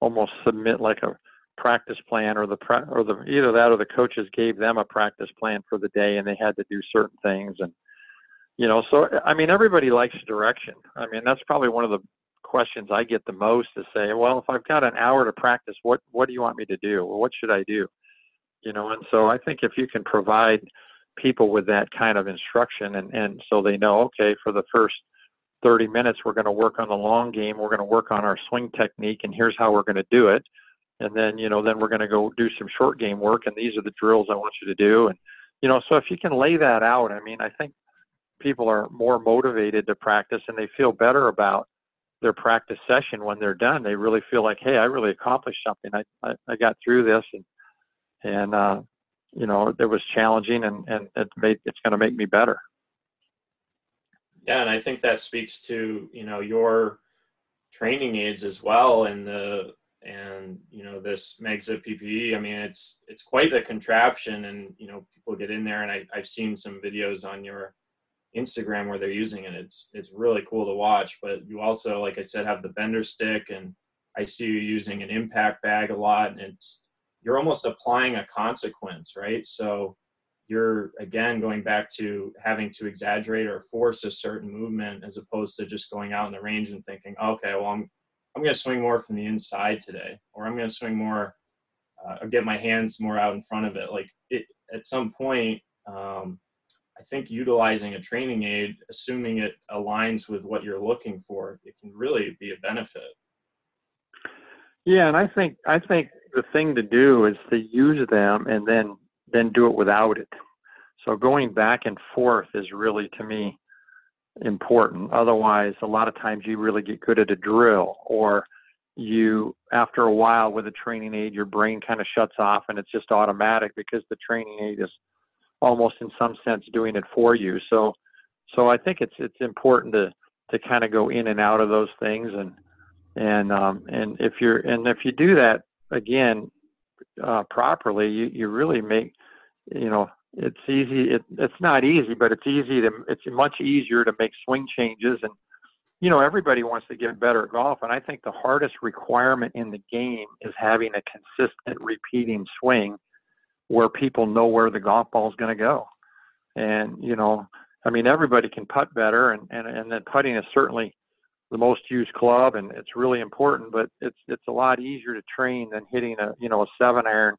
almost submit like a practice plan, or the or the either that or the coaches gave them a practice plan for the day, and they had to do certain things, and you know, so I mean, everybody likes direction. I mean, that's probably one of the questions I get the most is say, well, if I've got an hour to practice, what what do you want me to do? What should I do? You know, and so I think if you can provide people with that kind of instruction and, and so they know, okay, for the first 30 minutes, we're going to work on the long game. We're going to work on our swing technique and here's how we're going to do it. And then, you know, then we're going to go do some short game work and these are the drills I want you to do. And, you know, so if you can lay that out, I mean, I think people are more motivated to practice and they feel better about their practice session when they're done. They really feel like hey i really accomplished something. I i, I got through this and and uh you know it was challenging and and it made it's going to make me better. Yeah and i think that speaks to you know your training aids as well and the and you know this MeGSA PPE i mean it's it's quite the contraption and you know people get in there and I, i've seen some videos on your Instagram where they're using it. It's it's really cool to watch. But you also, like I said, have the bender stick, and I see you using an impact bag a lot, and it's you're almost applying a consequence, right? So you're again going back to having to exaggerate or force a certain movement as opposed to just going out in the range and thinking, okay, well I'm I'm going to swing more from the inside today, or I'm going to swing more, uh, or get my hands more out in front of it. Like it at some point. Um, I think utilizing a training aid, assuming it aligns with what you're looking for, it can really be a benefit. Yeah, and I think I think the thing to do is to use them and then then do it without it. So going back and forth is really to me important. Otherwise, a lot of times you really get good at a drill or you after a while with a training aid your brain kind of shuts off and it's just automatic because the training aid is almost in some sense doing it for you. So so I think it's it's important to to kind of go in and out of those things and and um, and if you're and if you do that again uh, properly, you you really make you know it's easy. It, it's not easy, but it's easy to it's much easier to make swing changes and you know everybody wants to get better at golf and I think the hardest requirement in the game is having a consistent repeating swing where people know where the golf ball is going to go. And you know, I mean, everybody can putt better, and and and then putting is certainly the most used club, and it's really important. But it's it's a lot easier to train than hitting a you know a seven iron,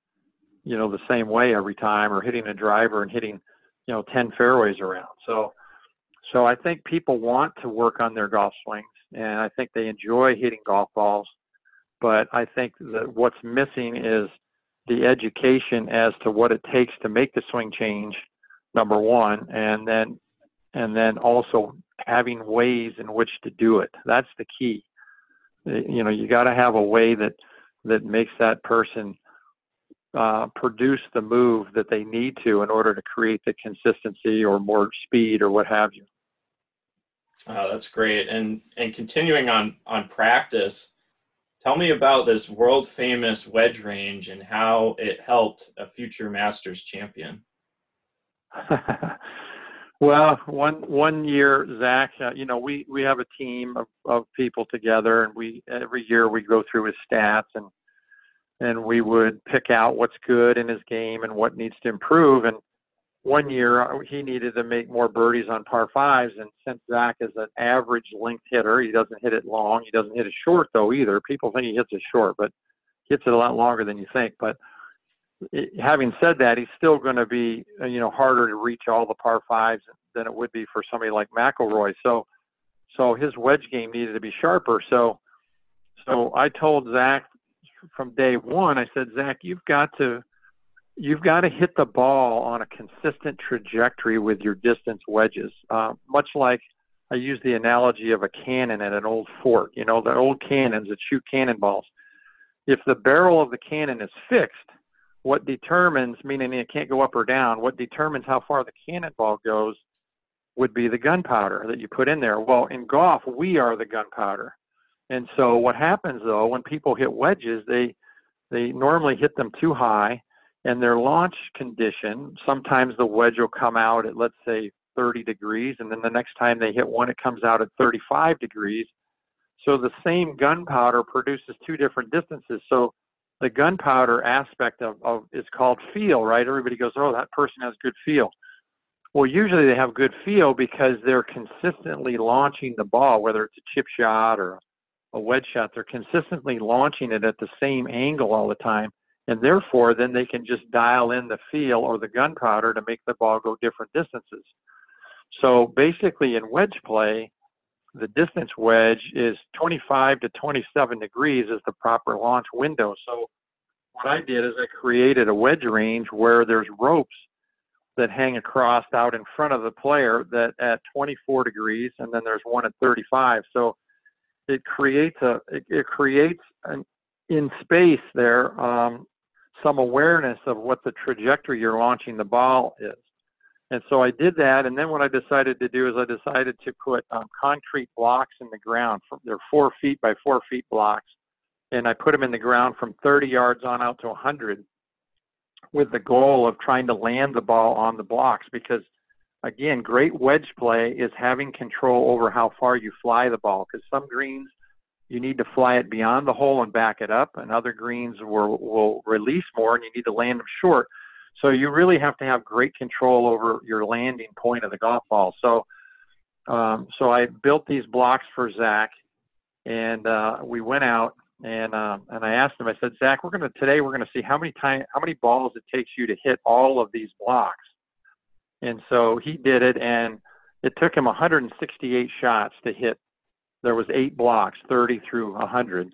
you know, the same way every time, or hitting a driver and hitting you know ten fairways around. So so I think people want to work on their golf swings, and I think they enjoy hitting golf balls. But I think that what's missing is the education as to what it takes to make the swing change, number one, and then and then also having ways in which to do it. That's the key. You know, you got to have a way that that makes that person uh, produce the move that they need to in order to create the consistency or more speed or what have you. Oh, that's great. And and continuing on on practice, tell me about this world famous wedge range and how it helped a future Masters champion. well, one one year, Zach, uh, you know, we we have a team of, of people together, and we every year we go through his stats and and we would pick out what's good in his game and what needs to improve. And one year uh, he needed to make more birdies on par fives. And since Zach is an average length hitter, he doesn't hit it long. He doesn't hit it short though either. People think he hits it short, but hits it a lot longer than you think. But having said that, he's still going to be uh, you know harder to reach all the par fives than it would be for somebody like McIlroy. So so his wedge game needed to be sharper. So so I told Zach from day one, I said, Zach, you've got to you've got to hit the ball on a consistent trajectory with your distance wedges. Uh, much like I use the analogy of a cannon at an old fort. You know, the old cannons that shoot cannonballs. If the barrel of the cannon is fixed, what determines, meaning it can't go up or down, what determines how far the cannonball goes would be the gunpowder that you put in there. Well, in golf, we are the gunpowder. And so what happens though when people hit wedges, they they normally hit them too high and their launch condition, sometimes the wedge will come out at let's say 30 degrees and then the next time they hit one it comes out at 35 degrees. So the same gunpowder produces two different distances. So the gunpowder aspect of, of is called feel, right? Everybody goes, "Oh, that person has good feel." Well, usually they have good feel because they're consistently launching the ball, whether it's a chip shot or a wedge shot, they're consistently launching it at the same angle all the time. And therefore, then they can just dial in the feel or the gunpowder to make the ball go different distances. So basically, in wedge play, the distance wedge is 25 to 27 degrees is the proper launch window. So what I did is I created a wedge range where there's ropes that hang across out in front of the player that at 24 degrees, and then there's one at 35. So it creates a it, it creates an in space there um, some awareness of what the trajectory you're launching the ball is. And so I did that, and then what I decided to do is I decided to put um, concrete blocks in the ground. They're four feet by four feet blocks, and I put them in the ground from 30 yards on out to 100, with the goal of trying to land the ball on the blocks because again, great wedge play is having control over how far you fly the ball because some greens you need to fly it beyond the hole and back it up, and other greens will, will release more and you need to land them short. So you really have to have great control over your landing point of the golf ball. So, um, so I built these blocks for Zach, and uh, we went out and uh, and I asked him. I said, Zach, we're gonna today we're gonna see how many time how many balls it takes you to hit all of these blocks. And so he did it, and it took him 168 shots to hit. There was eight blocks, 30 through 100.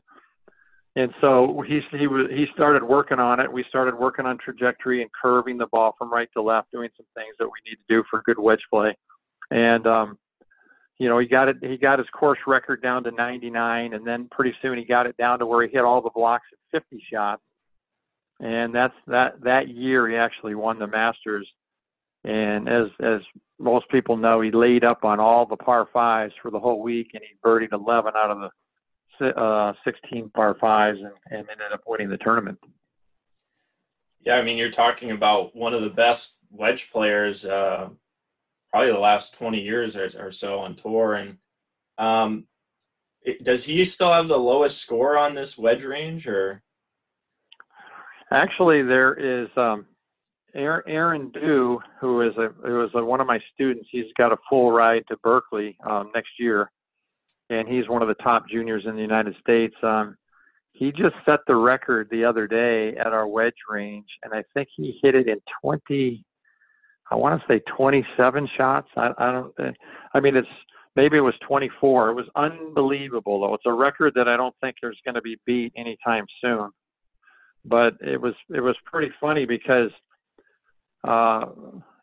And so he he was he started working on it. We started working on trajectory and curving the ball from right to left, doing some things that we need to do for good wedge play. And um, you know, he got it. He got his course record down to 99, and then pretty soon he got it down to where he hit all the blocks at 50 shots. And that's that that year he actually won the Masters and as as most people know, he laid up on all the par fives for the whole week, and he birdied 11 out of the uh, 16 par fives, and, and ended up winning the tournament. Yeah, I mean, you're talking about one of the best wedge players, uh, probably the last 20 years or, or so on tour. And um, it, does he still have the lowest score on this wedge range, or? Actually, there is. Um, Aaron Dew, who is a who is a, one of my students, he's got a full ride to Berkeley um, next year, and he's one of the top juniors in the United States. Um, he just set the record the other day at our wedge range, and I think he hit it in 20. I want to say 27 shots. I, I don't. I mean, it's maybe it was 24. It was unbelievable, though. It's a record that I don't think there's going to be beat anytime soon. but it was it was pretty funny because uh,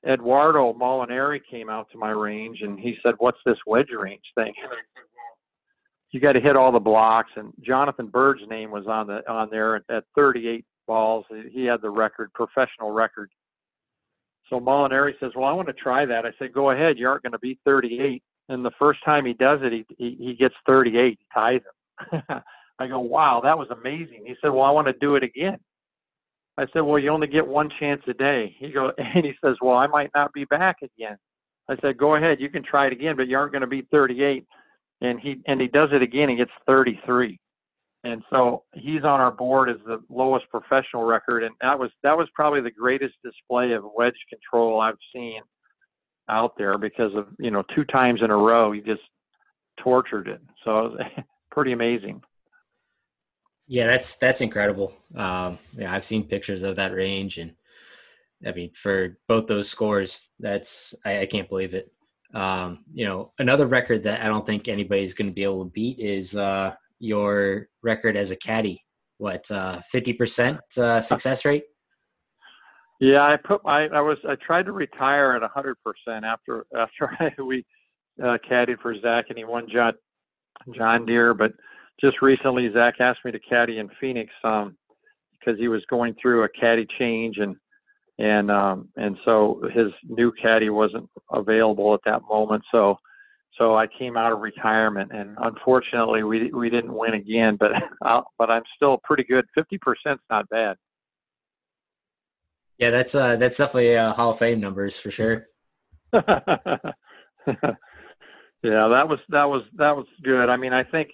Eduardo Molinari came out to my range and he said, "What's this wedge range thing?" you got to hit all the blocks. And Jonathan Byrd's name was on the on there at 38 balls. He had the record, professional record. So Molinari says, "Well, I want to try that." I said, "Go ahead. You aren't going to beat 38." And the first time he does it, he he, he gets 38, he ties him. I go, "Wow, that was amazing." He said, "Well, I want to do it again." I said, "Well, you only get one chance a day." He go and he says, "Well, I might not be back again." I said, "Go ahead, you can try it again, but you aren't going to beat 38." And he and he does it again. He gets 33 and so he's on our board as the lowest professional record and that was that was probably the greatest display of wedge control I've seen out there because of you know two times in a row he just tortured it so it was pretty amazing yeah that's that's incredible um yeah I've seen pictures of that range and I mean for both those scores that's I, I can't believe it um you know another record that I don't think anybody's going to be able to beat is uh your record as a caddy. What uh, fifty uh, percent success rate? Yeah, I put I, I was I tried to retire at hundred percent after after I, we uh, caddied for Zach and he won John John Deere, but just recently Zach asked me to caddy in Phoenix um, because he was going through a caddy change and and um, and so his new caddy wasn't available at that moment. So so I came out of retirement, and unfortunately, we we didn't win again. But I'll, but I'm still pretty good. Fifty percent's not bad. Yeah, that's uh that's definitely uh, Hall of Fame numbers for sure. yeah, that was that was that was good. I mean, I think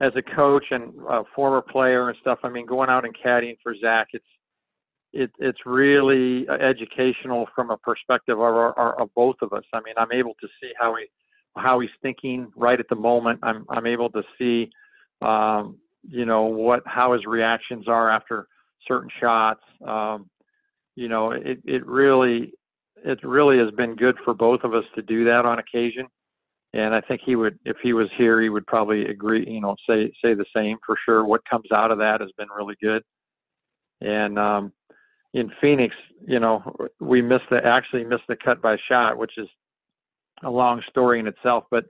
as a coach and a former player and stuff, I mean, going out and caddying for Zach, it's it, it's really educational from a perspective of, our, of both of us. I mean, I'm able to see how he how he's thinking right at the moment. I'm I'm able to see, um, you know, what how his reactions are after certain shots. Um, you know, it it really it really has been good for both of us to do that on occasion. And I think he would, if he was here, he would probably agree. You know, say say the same for sure. What comes out of that has been really good. And um, in Phoenix, you know, we missed the actually missed the cut by shot, which is a long story in itself. But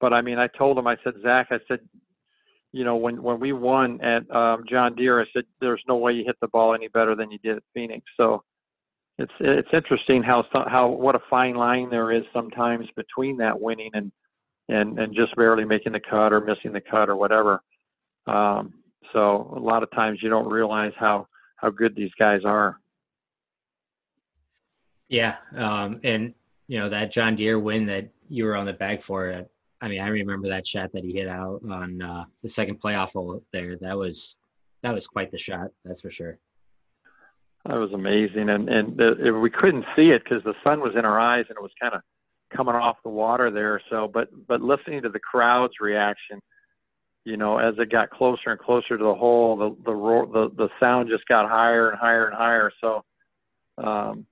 but I mean, I told him, I said, Zach, I said, you know, when when we won at um, John Deere, I said, there's no way you hit the ball any better than you did at Phoenix. So it's it's interesting how how what a fine line there is sometimes between that winning and and and just barely making the cut or missing the cut or whatever. Um, so a lot of times you don't realize how how good these guys are. Yeah, um, and you know that John Deere win that you were on the bag for. I mean, I remember that shot that he hit out on uh, the second playoff hole there. That was that was quite the shot, that's for sure. That was amazing, and and the, we couldn't see it because the sun was in our eyes and it was kind of coming off the water there. So, but but listening to the crowd's reaction, you know, as it got closer and closer to the hole, the the roar, the the sound just got higher and higher and higher. So, um,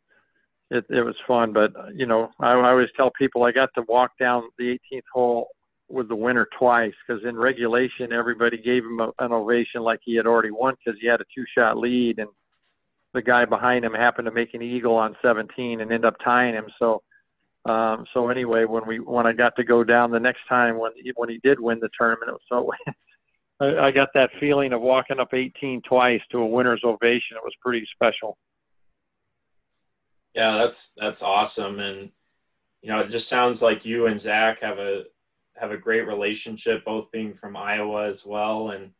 it, it was fun. But you know, I, I always tell people I got to walk down the 18th hole with the winner twice because in regulation everybody gave him a, an ovation like he had already won because he had a two-shot lead and the guy behind him happened to make an eagle on 17 and end up tying him. So. Um, so anyway, when we when I got to go down the next time when he, when he did win the tournament, it was so I, I got that feeling of walking up 18 twice to a winner's ovation. It was pretty special. Yeah, that's that's awesome, and you know, it just sounds like you and Zach have a have a great relationship, both being from Iowa as well. And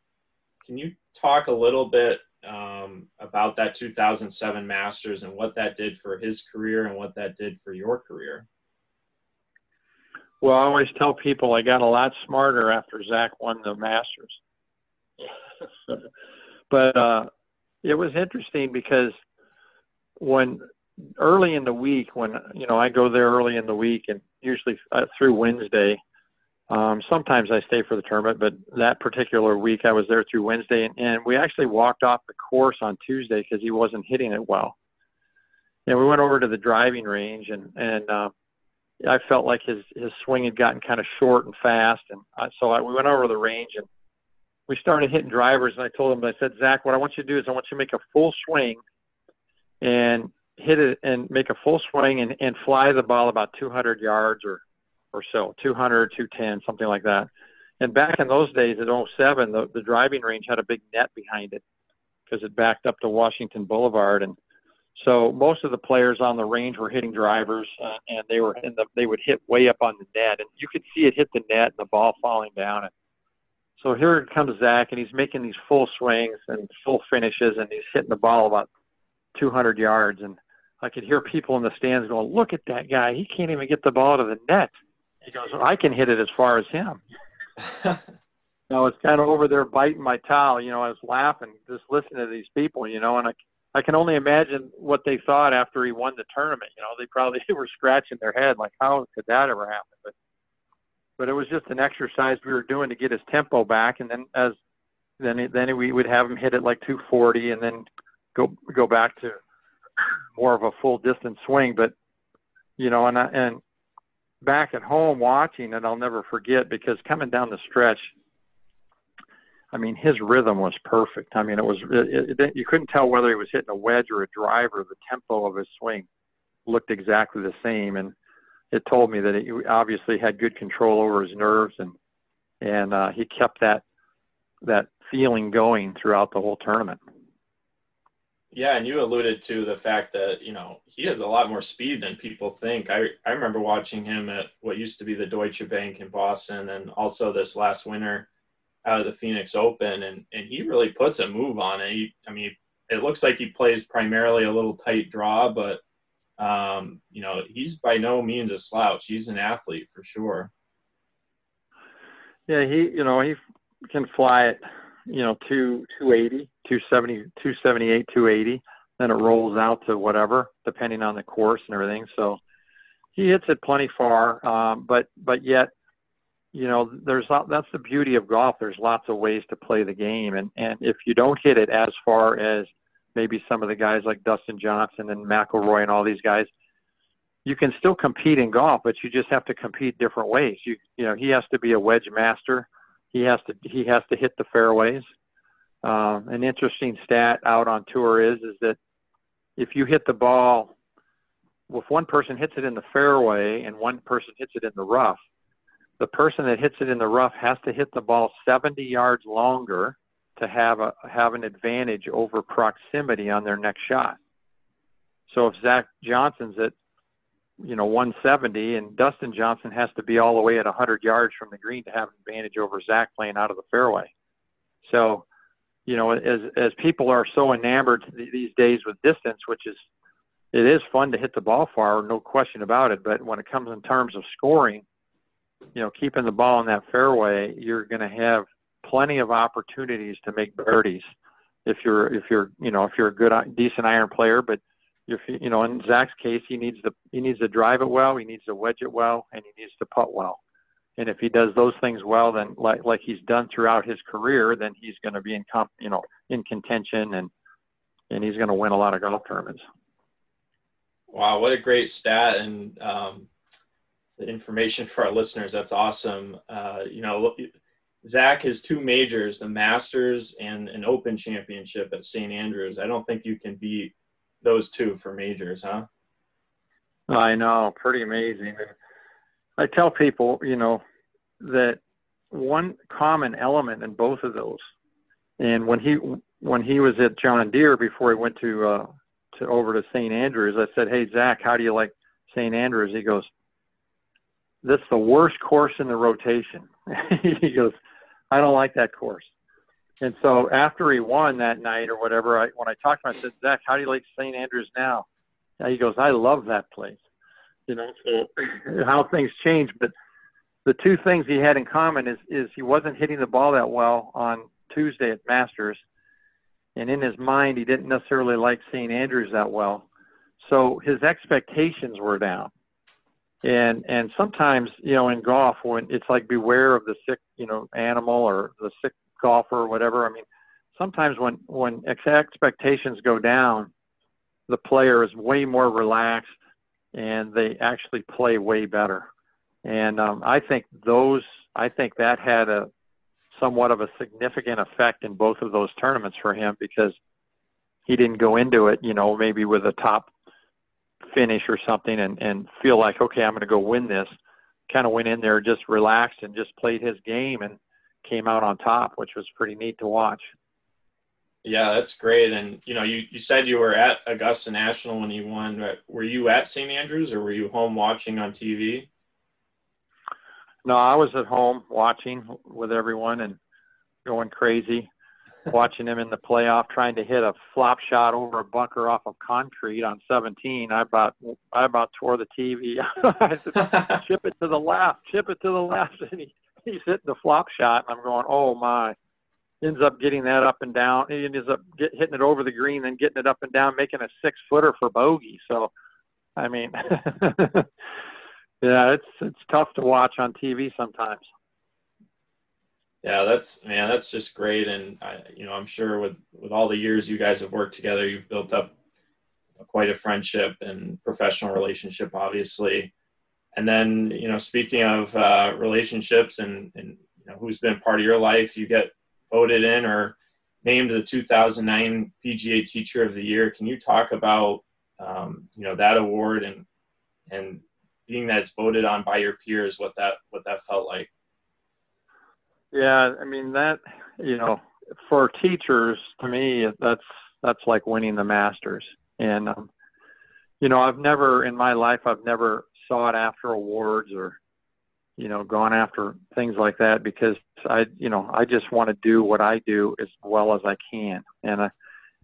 can you talk a little bit um, about that 2007 Masters and what that did for his career and what that did for your career? Well, I always tell people I got a lot smarter after Zach won the Masters. but uh, it was interesting because when early in the week when you know I go there early in the week and usually uh, through Wednesday. Um, sometimes I stay for the tournament, but that particular week I was there through Wednesday, and, and we actually walked off the course on Tuesday because he wasn't hitting it well. And we went over to the driving range, and and uh, I felt like his his swing had gotten kind of short and fast, and I, so I, we went over the range and we started hitting drivers, and I told him, I said, Zach, what I want you to do is I want you to make a full swing and hit it and make a full swing and, and fly the ball about 200 yards or or so, 200, 210, something like that. And back in those days at 07, the, the driving range had a big net behind it because it backed up to Washington Boulevard. And so most of the players on the range were hitting drivers, uh, and they were in the, they would hit way up on the net, and you could see it hit the net and the ball falling down. And so here comes Zach, and he's making these full swings and full finishes, and he's hitting the ball about 200 yards. And I could hear people in the stands going, "Look at that guy! He can't even get the ball to the net." He goes, well, "I can hit it as far as him." I was kind of over there biting my towel. You know, I was laughing just listening to these people. You know, and I I can only imagine what they thought after he won the tournament. You know, they probably were scratching their head like, "How could that ever happen?" But but it was just an exercise we were doing to get his tempo back, and then as then then we would have him hit it like 240, and then go go back to more of a full distance swing. But you know, and I, and back at home watching it, I'll never forget because coming down the stretch, I mean, his rhythm was perfect. I mean, it was it, it, you couldn't tell whether he was hitting a wedge or a driver. The tempo of his swing looked exactly the same, and it told me that he obviously had good control over his nerves, and and uh, he kept that that feeling going throughout the whole tournament. Yeah, and you alluded to the fact that you know he has a lot more speed than people think. I I remember watching him at what used to be the Deutsche Bank in Boston, and also this last winter out of the Phoenix Open, and and he really puts a move on it. He, I mean, it looks like he plays primarily a little tight draw, but um, you know he's by no means a slouch. He's an athlete for sure. Yeah, he you know he can fly it you know, two, 280, 270, 278, 280. Then it rolls out to whatever, depending on the course and everything. So he hits it plenty far, um, but but yet, you know, there's that's the beauty of golf. There's lots of ways to play the game, and and if you don't hit it as far as maybe some of the guys like Dustin Johnson and McIlroy and all these guys, you can still compete in golf, but you just have to compete different ways. You you know, he has to be a wedge master he has to he has to hit the fairways. Um, an interesting stat out on tour is is that if you hit the ball, if one person hits it in the fairway and one person hits it in the rough, the person that hits it in the rough has to hit the ball 70 yards longer to have a have an advantage over proximity on their next shot. So if Zach Johnson's at you know 170, and Dustin Johnson has to be all the way at 100 yards from the green to have an advantage over Zach playing out of the fairway. So, you know, as as people are so enamored these days with distance, which is it is fun to hit the ball far, no question about it. But when it comes in terms of scoring, you know, keeping the ball in that fairway, you're going to have plenty of opportunities to make birdies if you're if you're you know if you're a good decent iron player, but if you know in Zach's case, he needs to he needs to drive it well, he needs to wedge it well, and he needs to putt well. And if he does those things well, then like like he's done throughout his career, then he's going to be in comp, you know in contention and and he's going to win a lot of golf tournaments. Wow, what a great stat and um, the information for our listeners. That's awesome. Uh, you know, Zach has two majors, the Masters and an Open Championship at St. Andrews. I don't think you can beat those two for majors, huh? I know, pretty amazing. I tell people, you know, that one common element in both of those, and when he when he was at John Deere before he went to uh, to over to St. Andrews, I said, "Hey Zach, how do you like St. Andrews?" He goes, "That's the worst course in the rotation." he goes, "I don't like that course." And so after he won that night or whatever, I, when I talked to him, I said, Zach, how do you like St. Andrews now? And he goes, I love that place. You know, so how things change. But the two things he had in common is, is he wasn't hitting the ball that well on Tuesday at Masters. And in his mind, he didn't necessarily like St. Andrews that well. So his expectations were down. And and sometimes, you know, in golf when it's like beware of the sick, you know, animal or the sick golfer or whatever. I mean, sometimes when when expectations go down, the player is way more relaxed and they actually play way better. And um, I think those, I think that had a somewhat of a significant effect in both of those tournaments for him because he didn't go into it, you know, maybe with a top finish or something and, and feel like, okay, I'm going to go win this. Kind of went in there, just relaxed and just played his game and came out on top, which was pretty neat to watch. Yeah, that's great. And you know, you, you said you were at Augusta National when you won. But were you at St. Andrews or were you home watching on TV? No, I was at home watching with everyone and going crazy, watching him in the playoff, trying to hit a flop shot over a bunker off of concrete on 17. I about I about tore the TV. I said, chip it to the left, chip it to the left, and he he's hitting the flop shot, and I'm going, oh my ends up getting that up and down. He ends up get, hitting it over the green, then getting it up and down, making a six footer for bogey. So, I mean, yeah, it's it's tough to watch on TV sometimes. Yeah, that's man, that's just great, and I, you know, I'm sure with with all the years you guys have worked together, you've built up quite a friendship and professional relationship, obviously. And then, you know, speaking of uh, relationships and, and you know, who's been part of your life, you get voted in or named the 2009 PGA Teacher of the Year. Can you talk about um, you know that award and and being that it's voted on by your peers, what that what that felt like? Yeah, I mean that you know for teachers to me that's that's like winning the Masters, and um, you know I've never in my life I've never sought after awards or you know, gone after things like that because I, you know, I just want to do what I do as well as I can. And, I,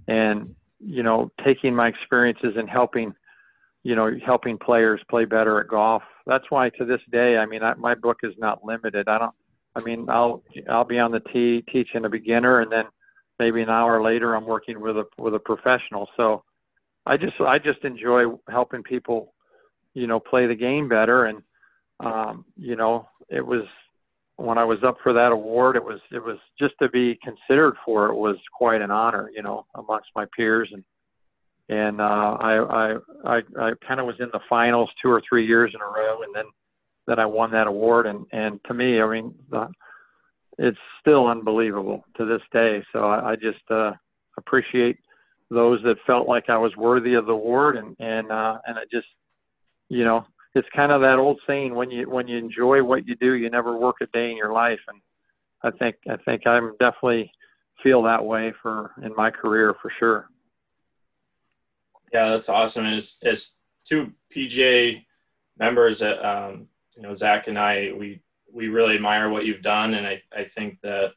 and, you know, taking my experiences and helping, you know, helping players play better at golf. That's why to this day, I mean, I, my book is not limited. I don't, I mean, I'll, I'll be on the tee teaching a beginner and then maybe an hour later I'm working with a, with a professional. So I just, I just enjoy helping people, you know, play the game better. And, um, you know, it was when I was up for that award, it was it was just to be considered for it was quite an honor, you know, amongst my peers and and uh, I I I, I kind of was in the finals two or three years in a row, and then then I won that award, and and to me, I mean, the, it's still unbelievable to this day. So I, I just uh, appreciate those that felt like I was worthy of the award, and and uh, and I just you know it's kind of that old saying when you when you enjoy what you do you never work a day in your life. And i think i think i'm definitely feel that way for in my career for sure. Yeah that's awesome. As as two pga members that um, you know zach and i we we really admire what you've done. And i i think that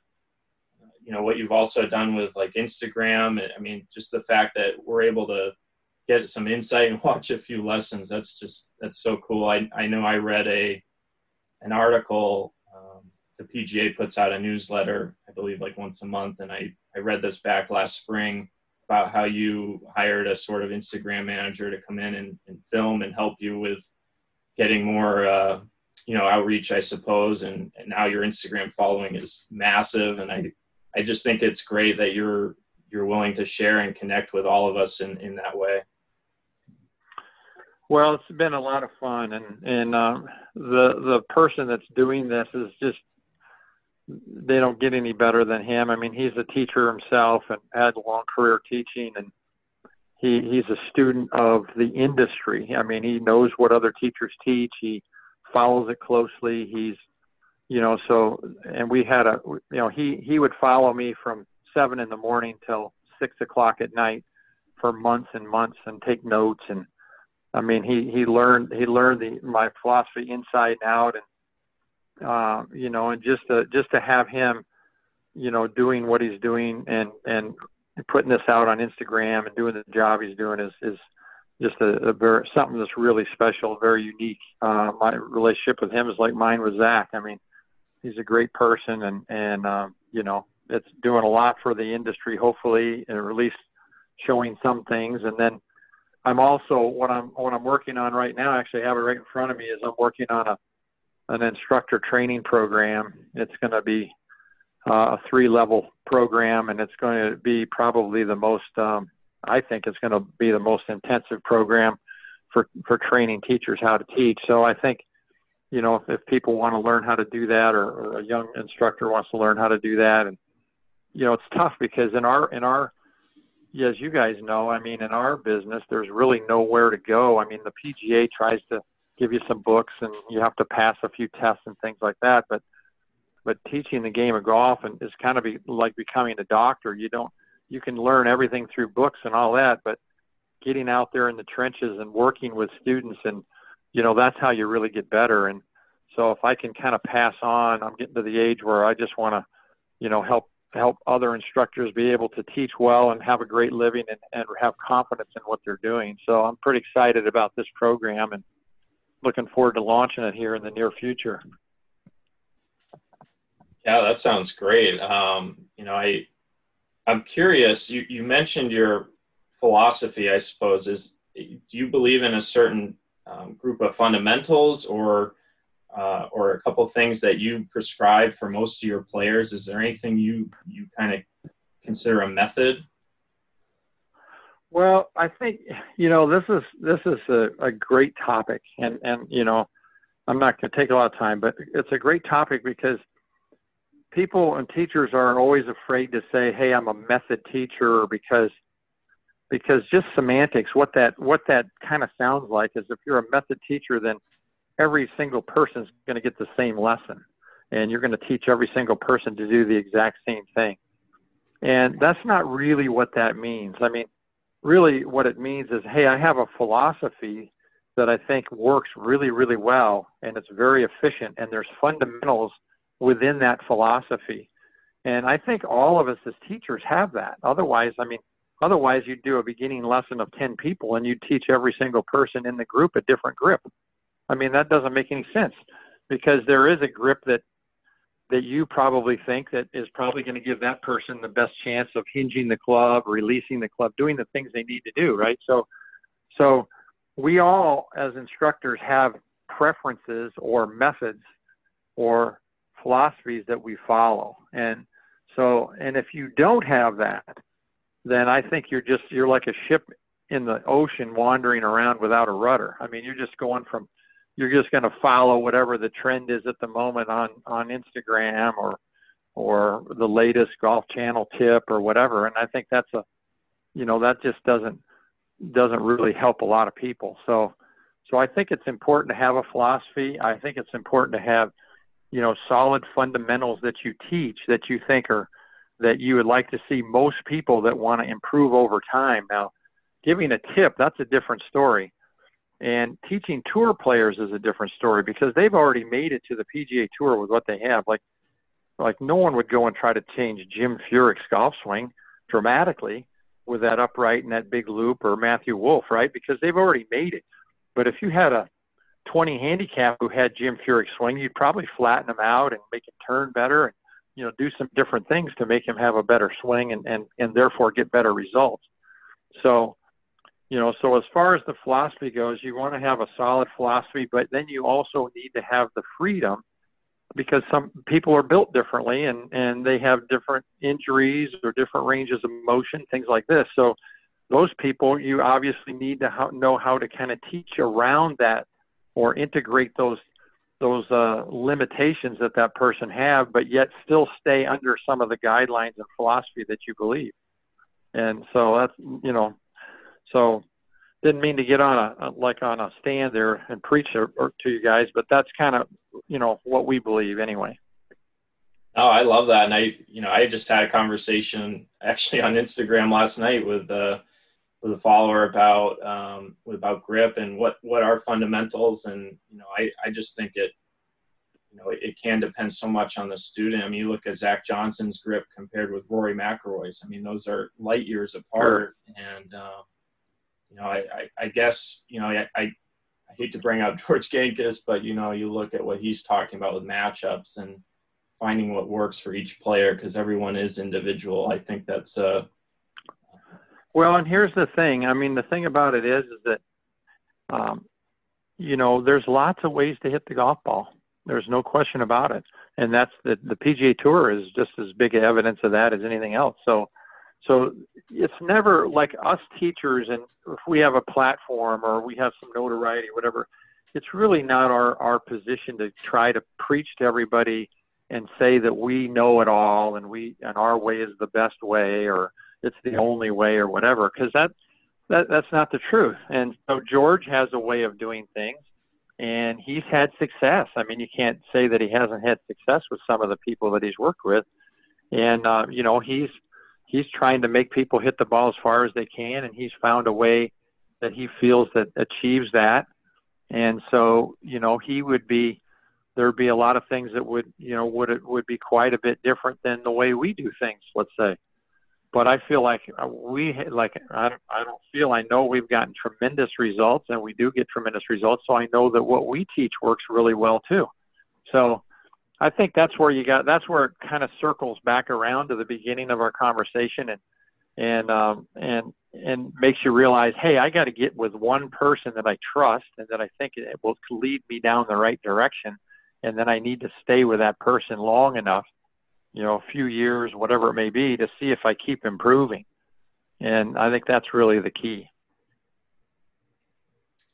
you know what you've also done with like instagram i mean just the fact that we're able to get some insight and watch a few lessons. That's just that's so cool. I I know I read a an article. Um, the PGA puts out a newsletter, I believe, like once a month, and I I read this back last spring about how you hired a sort of Instagram manager to come in and, and film and help you with getting more uh, you know outreach, I suppose, and and now your Instagram following is massive, and I I just think it's great that you're you're willing to share and connect with all of us in, in that way. Well, it's been a lot of fun, and and um, the the person that's doing this is just they don't get any better than him. I mean, he's a teacher himself and had a long career teaching, and he he's a student of the industry. I mean, he knows what other teachers teach. He follows it closely. He's you know so and we had a you know he he would follow me from seven in the morning till six o'clock at night for months and months and take notes and I mean, he he learned he learned the my philosophy inside and out, and uh, you know, and just to just to have him, you know, doing what he's doing and and putting this out on Instagram and doing the job he's doing is is just a, a very something that's really special, very unique. Uh, my relationship with him is like mine with Zach. I mean, he's a great person, and and um, you know, it's doing a lot for the industry, hopefully, or at least showing some things, and then I'm also what I'm what I'm working on right now. Actually, have it right in front of me. Is I'm working on a an instructor training program. It's going to be uh, a three level program, and it's going to be probably the most. Um, I think it's going to be the most intensive program for for training teachers how to teach. So I think you know, if, if people want to learn how to do that, or, or a young instructor wants to learn how to do that, and you know, it's tough because in our in our as you guys know, I mean, in our business, there's really nowhere to go. I mean, the PGA tries to give you some books, and you have to pass a few tests and things like that. But but teaching the game of golf and is kind of be, like becoming a doctor. You don't you can learn everything through books and all that, but getting out there in the trenches and working with students and you know that's how you really get better. And so if I can kind of pass on, I'm getting to the age where I just want to you know help help other instructors be able to teach well and have a great living and, and have confidence in what they're doing. So I'm pretty excited about this program and looking forward to launching it here in the near future. Yeah, that sounds great. Um, you know, I I'm curious. You you mentioned your philosophy. I suppose is do you believe in a certain um, group of fundamentals or uh, or a couple things that you prescribe for most of your players? Is there anything you you kind of consider a method? Well, I think you know this is this is a, a great topic, and and you know I'm not going to take a lot of time, but it's a great topic because people and teachers are always afraid to say, "Hey, I'm a method teacher," because because just semantics. What that what that kind of sounds like is if you're a method teacher, then every single person is going to get the same lesson, and you're going to teach every single person to do the exact same thing. And that's not really what that means. I mean, really, what it means is, hey, I have a philosophy that I think works really, really well, and it's very efficient, and there's fundamentals within that philosophy. And I think all of us as teachers have that. Otherwise, I mean, otherwise you'd do a beginning lesson of 10 people and you'd teach every single person in the group a different grip. I mean, that doesn't make any sense because there is a grip that that you probably think that is probably going to give that person the best chance of hinging the club, releasing the club, doing the things they need to do, right? So so we all as instructors have preferences or methods or philosophies that we follow. And so, and if you don't have that, then I think you're just, you're like a ship in the ocean wandering around without a rudder. I mean, you're just going from, you're just going to follow whatever the trend is at the moment on, on Instagram or, or the latest golf channel tip or whatever. And I think that's a, you know, that just doesn't, doesn't really help a lot of people. So, so I think it's important to have a philosophy. I think it's important to have you know solid fundamentals that you teach that you think are that you would like to see most people that want to improve over time now giving a tip that's a different story and teaching tour players is a different story because they've already made it to the PGA tour with what they have like like no one would go and try to change Jim Furyk's golf swing dramatically with that upright and that big loop or Matthew Wolff, right? Because they've already made it. But if you had a 20 handicap who had Jim Furyk swing, you'd probably flatten him out and make him turn better and you know do some different things to make him have a better swing and and and therefore get better results. So, you know, so as far as the philosophy goes, you want to have a solid philosophy, but then you also need to have the freedom because some people are built differently and and they have different injuries or different ranges of motion, things like this. So those people you obviously need to know how to kind of teach around that or integrate those those uh, limitations that that person have, but yet still stay under some of the guidelines and philosophy that you believe. And so that's you know, so didn't mean to get on a like on a stand there and preach or, or to you guys, but that's kind of you know what we believe anyway. Oh, I love that, and I you know I just had a conversation actually on Instagram last night with uh, with a follower about um, about grip and what what are fundamentals and you know I, I just think it you know it, it, can depend so much on the student. I mean, you look at Zach Johnson's grip compared with Rory McIlroy's. I mean, those are light years apart. And um, you know, I, I, I, guess you know I, I, I hate to bring up George Gankas, but you know, you look at what he's talking about with matchups and finding what works for each player because everyone is individual. I think that's a well, and here's the thing. I mean, the thing about it is, is that, um, you know, there's lots of ways to hit the golf ball. There's no question about it, and that's the the PGA Tour is just as big evidence of that as anything else. So, so it's never like us teachers, and if we have a platform or we have some notoriety, whatever, it's really not our our position to try to preach to everybody and say that we know it all and we and our way is the best way or it's the only way or whatever because that that that's not the truth. And so george has a way of doing things and he's had success. I mean you can't say that he hasn't had success with some of the people that he's worked with. And uh you know he's he's trying to make people hit the ball as far as they can and he's found a way that he feels that achieves that. And so you know he would be there'd be a lot of things that would you know would it would be quite a bit different than the way we do things let's say. But i feel like uh, we like i don't, I don't feel i know we've gotten tremendous results and we do get tremendous results so i know that what we teach works really well too. So i think that's where you got that's where it kind of circles back around to the beginning of our conversation and and um and and makes you realize hey i got to get with one person that i trust and that i think it will lead me down the right direction and then I need to stay with that person long enough, you know, a few years, whatever it may be, to see if I keep improving. And I think that's really the key.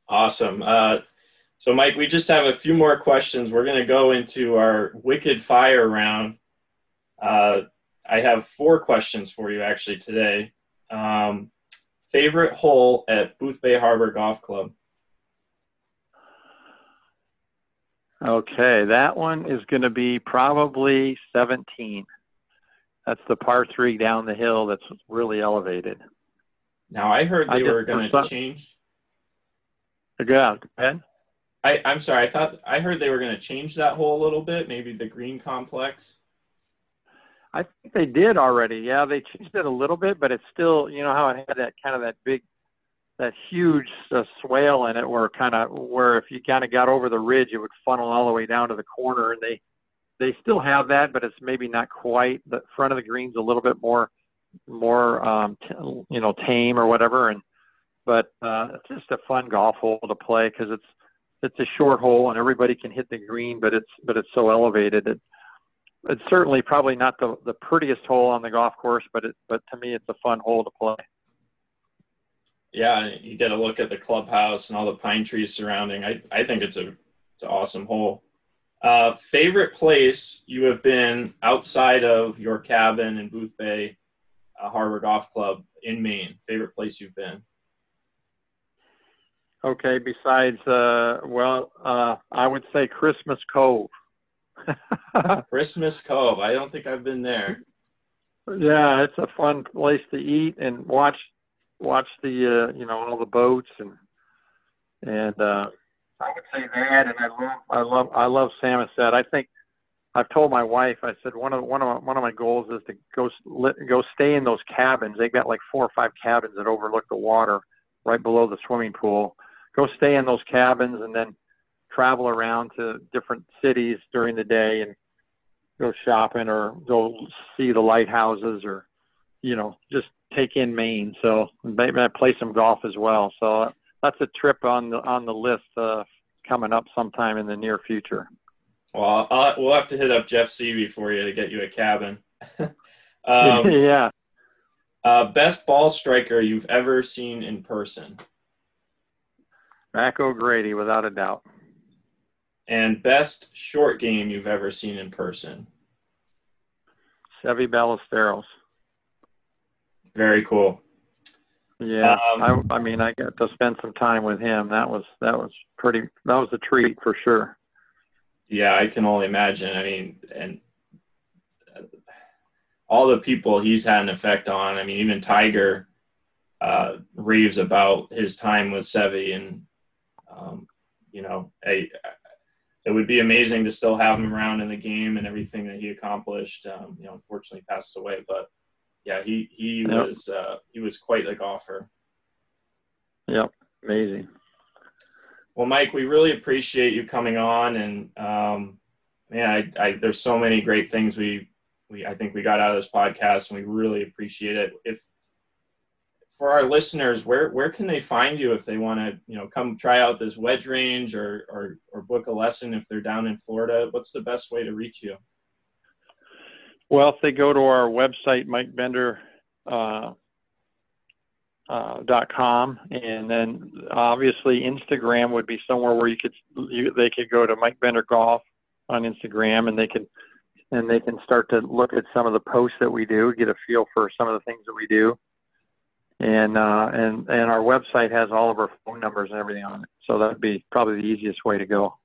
Awesome. Uh, so, Mike, we just have a few more questions. We're going to go into our Wicked Fire round. Uh, I have four questions for you actually today. Um, favorite hole at Boothbay Harbor Golf Club? Okay, that one is going to be probably 17. That's the par three down the hill that's really elevated. Now, I heard they I were going to change. Yeah, go ahead. I, I'm sorry. I thought I heard they were going to change that hole a little bit, maybe the green complex. I think they did already. Yeah, they changed it a little bit, but it's still, you know, how it had that kind of that big that huge uh, swale in it where kind of where if you kind of got over the ridge it would funnel all the way down to the corner and they they still have that but it's maybe not quite the front of the green's a little bit more more um t- you know tame or whatever and but uh it's just a fun golf hole to play because it's it's a short hole and everybody can hit the green but it's but it's so elevated it it's certainly probably not the the prettiest hole on the golf course but it but to me it's a fun hole to play yeah, you get a look at the clubhouse and all the pine trees surrounding. I, I think it's a it's an awesome hole. Uh, favorite place you have been outside of your cabin in Boothbay uh, Harbor Golf Club in Maine? Favorite place you've been? Okay, besides, uh, well, uh, I would say Christmas Cove. Christmas Cove. I don't think I've been there. Yeah, it's a fun place to eat and watch watch the uh, you know all the boats and and uh, I would say that. And I love I love I love Samoset. I think I've told my wife. I said one of one of my, one of my goals is to go go stay in those cabins. They've got like four or five cabins that overlook the water right below the swimming pool. Go stay in those cabins and then travel around to different cities during the day and go shopping or go see the lighthouses or you know just take in Maine. So maybe I play some golf as well. So that's a trip on the on the list uh, coming up sometime in the near future. Well, I'll, we'll have to hit up Jeff Seavey for you to get you a cabin. um, yeah. Uh, best ball striker you've ever seen in person? Mac O'Grady, without a doubt. And best short game you've ever seen in person? Seve Ballesteros. Very cool. Yeah, um, I, I mean, I got to spend some time with him. That was that was pretty. That was a treat for sure. Yeah, I can only imagine. I mean, and all the people he's had an effect on. I mean, even Tiger uh, raves about his time with Seve, and um, you know, I, it would be amazing to still have him around in the game and everything that he accomplished. Um, you know, unfortunately passed away, but yeah, he he yep. was uh, he was quite the golfer. Yep, amazing. Well, Mike, we really appreciate you coming on, and um, man, I, I, there's so many great things we we I think we got out of this podcast, and we really appreciate it. If for our listeners, where where can they find you if they want to, you know, come try out this wedge range or, or or book a lesson if they're down in Florida? What's the best way to reach you? Well, if they go to our website, Mike Bender, uh, uh, and then obviously Instagram would be somewhere where you could you, they could go to Mike Bender Golf on Instagram, and they can and they can start to look at some of the posts that we do, get a feel for some of the things that we do, and uh, and and our website has all of our phone numbers and everything on it. So that'd be probably the easiest way to go.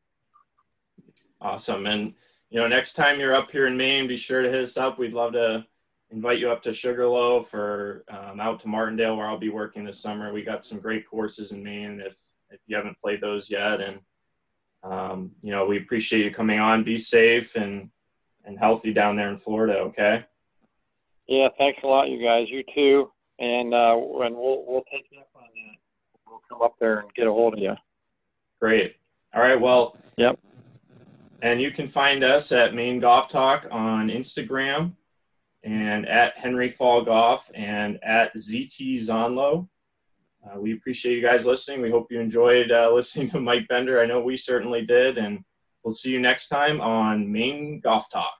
Awesome, and you know, next time you're up here in Maine, be sure to hit us up. We'd love to invite you up to Sugarloaf or um, out to Martindale where I'll be working this summer. We got some great courses in Maine if if you haven't played those yet, and um, you know, we appreciate you coming on. Be safe and and healthy down there in Florida. Okay. Yeah, thanks a lot, you guys. You too, and uh, and we'll we'll take you up on that. We'll come up there and get a hold of you. Great. All right. Well. Yep. And you can find us at Maine Golf Talk on Instagram and at Henry Fall Golf and at ZT Zonlo. Uh, we appreciate you guys listening. We hope you enjoyed uh, listening to Mike Bender. I know we certainly did. And we'll see you next time on Maine Golf Talk.